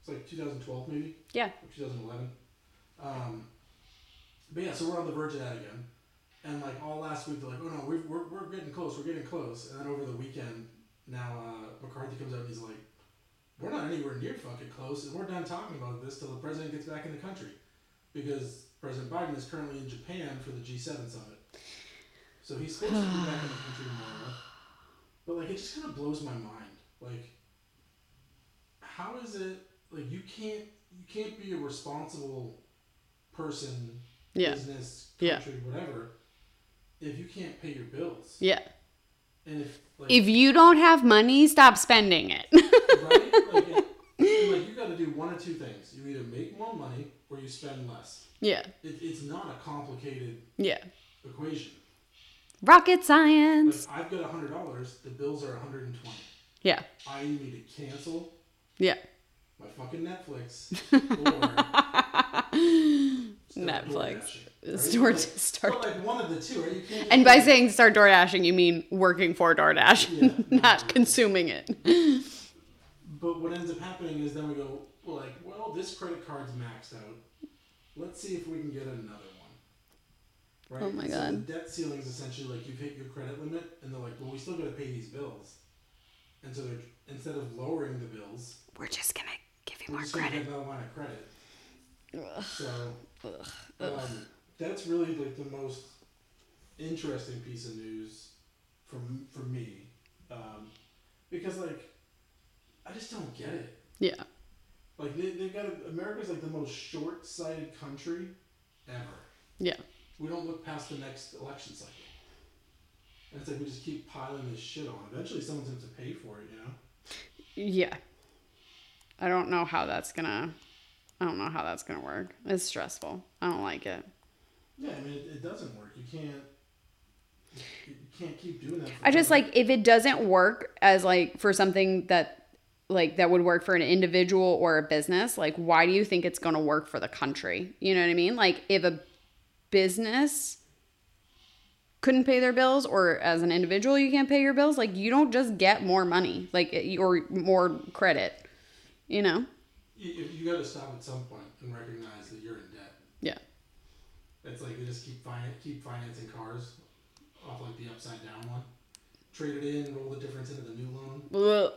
B: It's like 2012 maybe,
C: yeah,
B: or 2011. Um, but yeah, so we're on the verge of that again. And like all last week, they're like, oh no, we're, we're, we're getting close, we're getting close. And then over the weekend, now uh, McCarthy comes out and he's like, we're not anywhere near fucking close, and we're done talking about this till the president gets back in the country. Because President Biden is currently in Japan for the G7 summit. So he's supposed to be back in the country tomorrow. But like, it just kind of blows my mind. Like, how is it, like, you can't, you can't be a responsible person
C: yeah,
B: business,
C: Yeah.
B: country, whatever, if you can't pay your bills.
C: yeah.
B: And if like
C: If you don't have money, stop spending it. [laughs]
B: right, like, it- like you got to do one or two things. You either make more money or you spend less.
C: yeah,
B: It, it's not a complicated
C: yeah.
B: equation.
C: Rocket
B: Like
C: science.
B: I've got a hundred dollars. The bills are 120.
C: Yeah,
B: I need to cancel
C: yeah,
B: my fucking Netflix [laughs] or
C: Netflix.
B: DoorDashing, right?
C: Start-
B: Like- like one of the two, right? You
C: And by saying start door dashing, you mean working for DoorDash, [laughs]
B: Yeah.
C: not consuming it.
B: But what ends up happening is then we go, well, like, well, this credit card's maxed out. Let's see if we can get another one. Right?
C: Oh my
B: so
C: God.
B: The debt ceiling is essentially like you've hit your credit limit, and they're like, well, we still got to pay these bills. And so they're instead of lowering the bills,
C: We're just gonna give you more credit.
B: another line of credit.
C: Ugh.
B: So um, that's really like the most interesting piece of news for for me, um, because like I just don't get it.
C: Yeah.
B: Like they they've got a, America's like the most short-sighted country ever.
C: Yeah.
B: We don't look past the next election cycle. And it's like we just keep piling this shit on. Eventually, someone's going to pay for it, you know.
C: Yeah. I don't know how that's gonna. I don't know how that's gonna work. It's stressful. I don't like it.
B: Yeah, I mean, it, it doesn't work. You can't. You can't keep doing that.
C: I just like if it doesn't work as like for something that like that would work for an individual or a business, like why do you think it's going to work for the country? You know what I mean? Like if a business couldn't pay their bills or as an individual you can't pay your bills, like you don't just get more money, like or more credit, you know?
B: You, you, got to stop at some point and recognize that you're in debt.
C: Yeah.
B: It's like they just keep keep financing cars off like the upside down one. Trade it in, roll the difference into the new loan.
C: Ugh.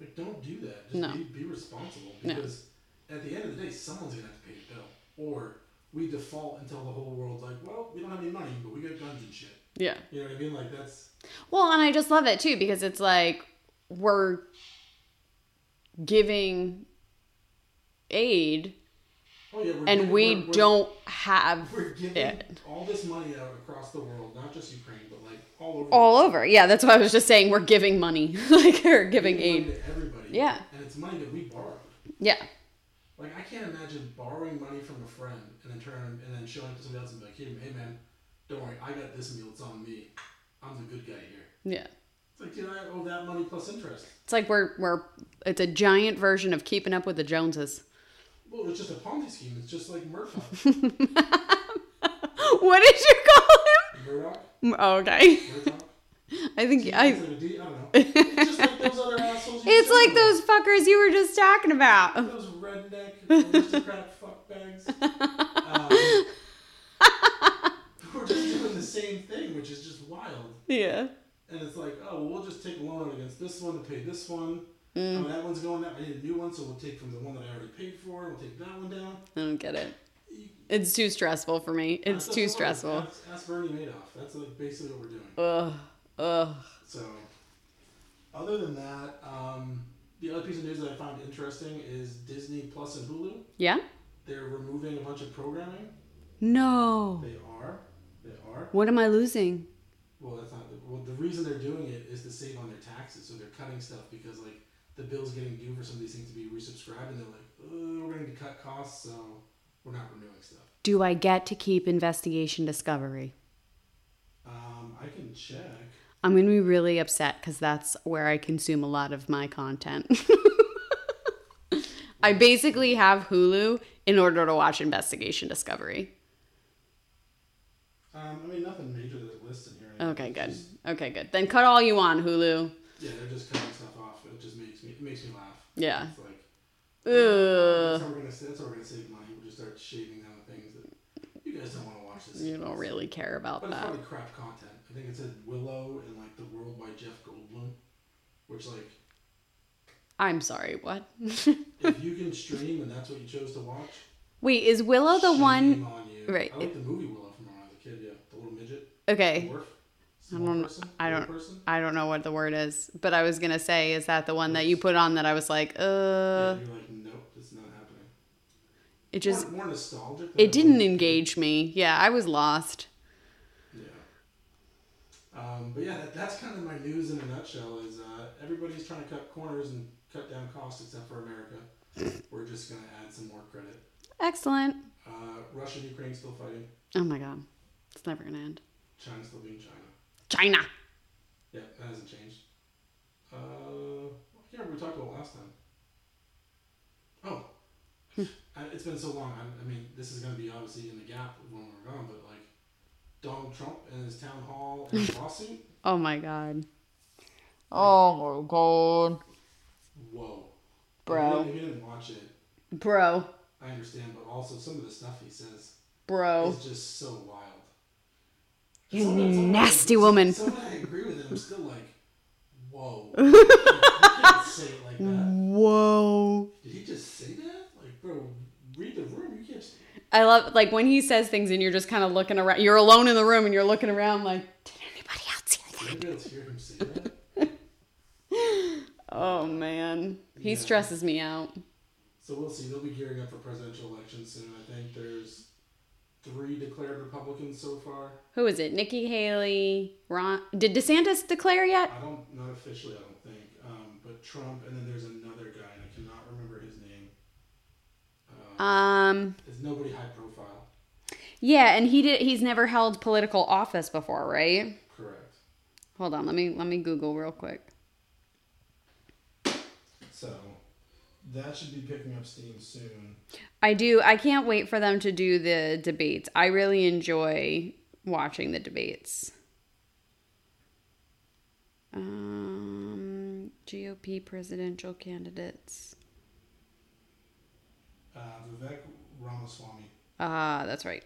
B: Like, don't do that. Just
C: No.
B: be, be responsible
C: No.
B: because at the end of the day, someone's gonna have to pay the bill, or we default until the whole world's like, well, we don't have any money, but we got guns and shit.
C: Yeah.
B: You know what I mean? Like that's
C: Well, and I just love it too because it's like we're giving aid
B: oh yeah,
C: and
B: giving-
C: we
B: we're, we're-
C: don't have
B: We're giving
C: it.
B: all this money out across the world, not just Ukraine, but like all over.
C: all over. Yeah, that's why I was just saying we're giving money, [laughs] like we're giving aid.
B: to everybody.
C: Yeah.
B: and it's money that we borrowed.
C: Yeah,
B: Like I can't imagine borrowing money from a friend and then turn and then showing it to somebody else and be like, hey, hey man, don't worry, I got this meal. It's on me. I'm the good guy here.
C: yeah.
B: It's like, dude, I owe that money plus interest.
C: It's like we're we're it's a giant version of keeping up with the Joneses.
B: Well, it's just a Ponzi scheme. It's just like Murdaugh. [laughs]
C: What did you call
B: Murdaugh?
C: him? Oh, okay,
B: Murdaugh?
C: I think I.
B: like a D- I don't know. It's just like those other assholes.
C: It's like those fuckers you were just talking about.
B: Those redneck aristocrat fuckbags. Um, we're just doing the same thing, which is just wild.
C: Yeah.
B: And it's like, oh, well, we'll just take a loan against this one to pay this one.
C: Mm.
B: Oh, that one's going that. I need a new one, so we'll take from the one that I already paid for, we'll take that one down.
C: I don't get it. It's too stressful for me. It's
B: that's
C: too stressful.
B: Ask, ask Bernie Madoff. That's like basically what we're doing.
C: Ugh. Ugh.
B: So, other than that, um, the other piece of news that I found interesting is Disney Plus and Hulu.
C: Yeah?
B: They're removing a bunch of programming.
C: No.
B: They are. They are.
C: What am I losing?
B: Well, that's not. Well, the reason they're doing it is to save on their taxes. So they're cutting stuff because like the bill's getting due for some of these things to be resubscribed, and they're like, oh, we're going to cut costs, so we're not renewing stuff.
C: Do I get to keep Investigation Discovery?
B: Um, I can check.
C: I'm going to be really upset because that's where I consume a lot of my content. [laughs] I basically have Hulu in order to watch Investigation Discovery.
B: Um, I mean, nothing major that lists in here.
C: Okay, good.
B: just-
C: Okay, good. Then cut all you want, Hulu.
B: yeah, they're just cutting stuff off. It just makes me. It makes me laugh.
C: Yeah.
B: It's like.
C: Ugh.
B: That's how we're gonna. That's how we're gonna save money. We'll just start shaving down the things that you guys don't want to watch. This.
C: You don't really care about
B: But it's
C: that.
B: probably crap content. I think it said Willow and like the World by Jeff Goldblum, which like
C: I'm sorry, what? [laughs]
B: if you can stream and that's what you chose to watch.
C: Wait, is Willow the one?
B: on you.
C: right.
B: I like the movie Willow from when I was a kid. Yeah, the little midget.
C: Okay.
B: Dwarf.
C: I don't-
B: person,
C: I don't-
B: Person.
C: I don't know what the word is, but I was gonna say, is that the one that you put on that I was like, uh,
B: yeah, you're like, nope, it's not happening.
C: it just,
B: more, more nostalgic.
C: it didn't engage me. Yeah, I was lost.
B: Yeah. Um, but yeah, that, that's kind of my news in a nutshell. Is uh, everybody's trying to cut corners and cut down costs except for America. [laughs] We're just gonna add some more credit.
C: Excellent.
B: Uh, Russia and Ukraine still fighting.
C: Oh my god, it's never gonna end.
B: China still being China.
C: China.
B: Yeah, that hasn't changed. Uh, I can't remember we talked about last time. Oh, I, it's been so long. I, I mean, this is going to be obviously in the gap when we're gone, but like Donald Trump and his town hall and [laughs] lawsuit.
C: Oh my god. Oh my god.
B: Whoa,
C: Bro.
B: If you, didn't watch it,
C: Bro.
B: I understand, but also some of the stuff he says
C: Bro.
B: is just so wild.
C: You
B: Some of it- some of it-
C: nasty woman.
B: Some I agree with it. I'm still like, whoa. [laughs] you can't say it like.
C: Whoa.
B: Did he just say that? Like, bro, read the room. You can't.
C: I love like when he says things and you're just kind of looking around. You're alone in the room and you're looking around like, did anybody else hear that?
B: Anybody else hear him say that? [laughs]
C: Oh man, he
B: Yeah.
C: stresses me out.
B: So we'll see. They'll be gearing up for presidential elections soon. I think there's three declared Republicans so far.
C: Who is it? Nikki Haley. Ron. Did DeSantis declare yet?
B: I don't, not officially, I don't think. Um, but Trump, and then there's another guy, and I cannot remember his name. Uh,
C: Um.
B: it's nobody high profile.
C: Yeah, and he did. He's never held political office before, right?
B: Correct.
C: Hold on. Let me let me Google real quick.
B: So that should be picking up steam soon.
C: I do. I can't wait for them to do the debates. I really enjoy watching the debates. Um, GOP presidential candidates.
B: Uh, Vivek Ramaswamy.
C: Ah, that's right.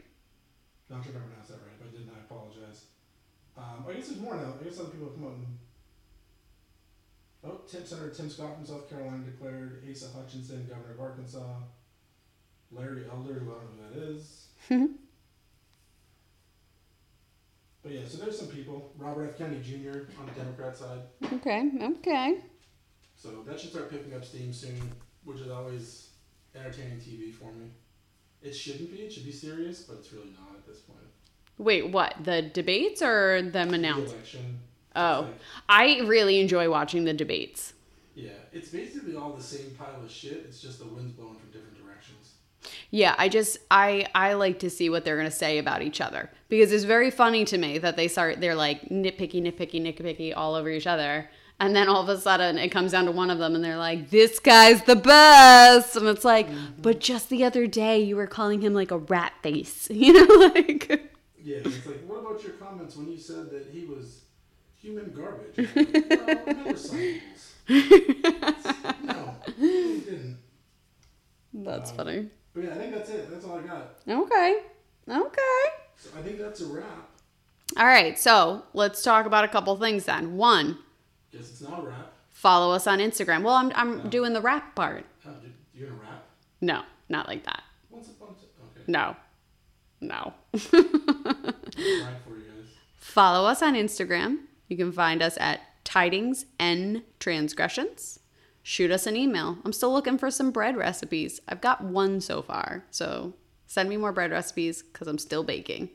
B: Not sure if I pronounced that right. If I didn't, I apologize. Um, I guess there's more now. I guess other people have come out and. Oh, Tim, Senator Tim Scott from South Carolina declared. Asa Hutchinson, governor of Arkansas. Larry Elder, who I don't know who that is. Hmm. but yeah, so there's some people. Robert F. Kennedy Jr. on the Democrat side.
C: Okay. Okay.
B: So that should start picking up steam soon, which is always entertaining TV for me. It shouldn't be. It should be serious, but it's really not at this point.
C: Wait, what? The debates or them
B: The
C: announced?
B: election.
C: Oh,
B: Like,
C: I really enjoy watching the debates.
B: Yeah, it's basically all the same pile of shit. It's just the wind's blowing from different directions.
C: Yeah, I just I I like to see what they're gonna say about each other because it's very funny to me that they start they're like nitpicky, nitpicky, nitpicky all over each other, and then all of a sudden it comes down to one of them and they're like, "This guy's the best," and it's like, mm-hmm. but just the other day you were calling him like a rat face, [laughs] you know, like.
B: Yeah, it's like, what about your comments when you said that he was human garbage? [laughs] Well, [laughs] no, he didn't.
C: That's
B: Um,
C: funny.
B: But yeah, I think that's it. That's all I got.
C: Okay. Okay.
B: So I think that's a wrap.
C: All right, so let's talk about a couple things then. One,
B: Guess it's not a wrap.
C: follow us on Instagram. Well, I'm I'm doing the rap part.
B: Oh, you're gonna wrap?
C: No, not like that.
B: Once upon a Okay.
C: No. No. [laughs]
B: Right for you guys.
C: Follow us on Instagram. You can find us at Tidings N Transgressions. Shoot us an email. I'm still looking for some bread recipes. I've got one so far. So send me more bread recipes because I'm still baking.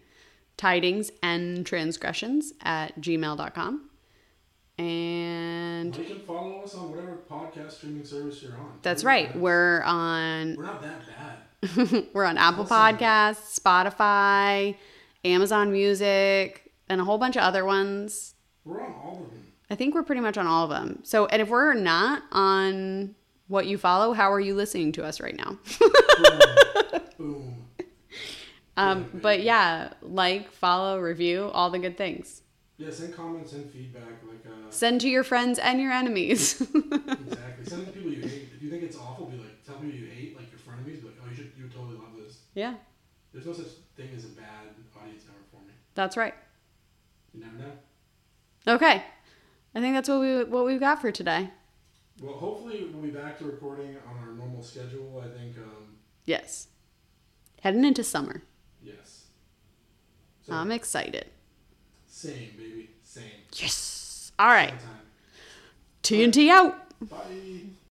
C: Tidings N Transgressions at gmail.com. And
B: You can follow us on whatever podcast streaming service you're on.
C: that's
B: We're
C: right. We're on
B: We're not that bad. [laughs]
C: We're on Apple. Podcasts, Spotify, Amazon Music, and a whole bunch of other ones.
B: We're on all of them.
C: I think we're pretty much on all of them. So, and if we're not on what you follow, how are you listening to us right now?
B: Boom. [laughs] Boom.
C: um, but yeah, like, follow, review, all the good things.
B: Yeah, send comments and feedback. Like, uh,
C: Send to your friends and your enemies. [laughs]
B: exactly. Send to people you hate. If you think it's awful, be like, tell people you hate, like your frenemies. Be like, oh, you should, you would totally love this.
C: yeah,
B: There's no such thing as a bad audience member for me.
C: that's right.
B: You never know.
C: Okay. I think that's what we what we've got for today.
B: Well, hopefully we'll be back to recording on our normal schedule. I think, um,
C: Yes. Heading into summer.
B: yes. So,
C: I'm excited.
B: same, baby. Same.
C: Yes. All right. TNT out.
B: Bye.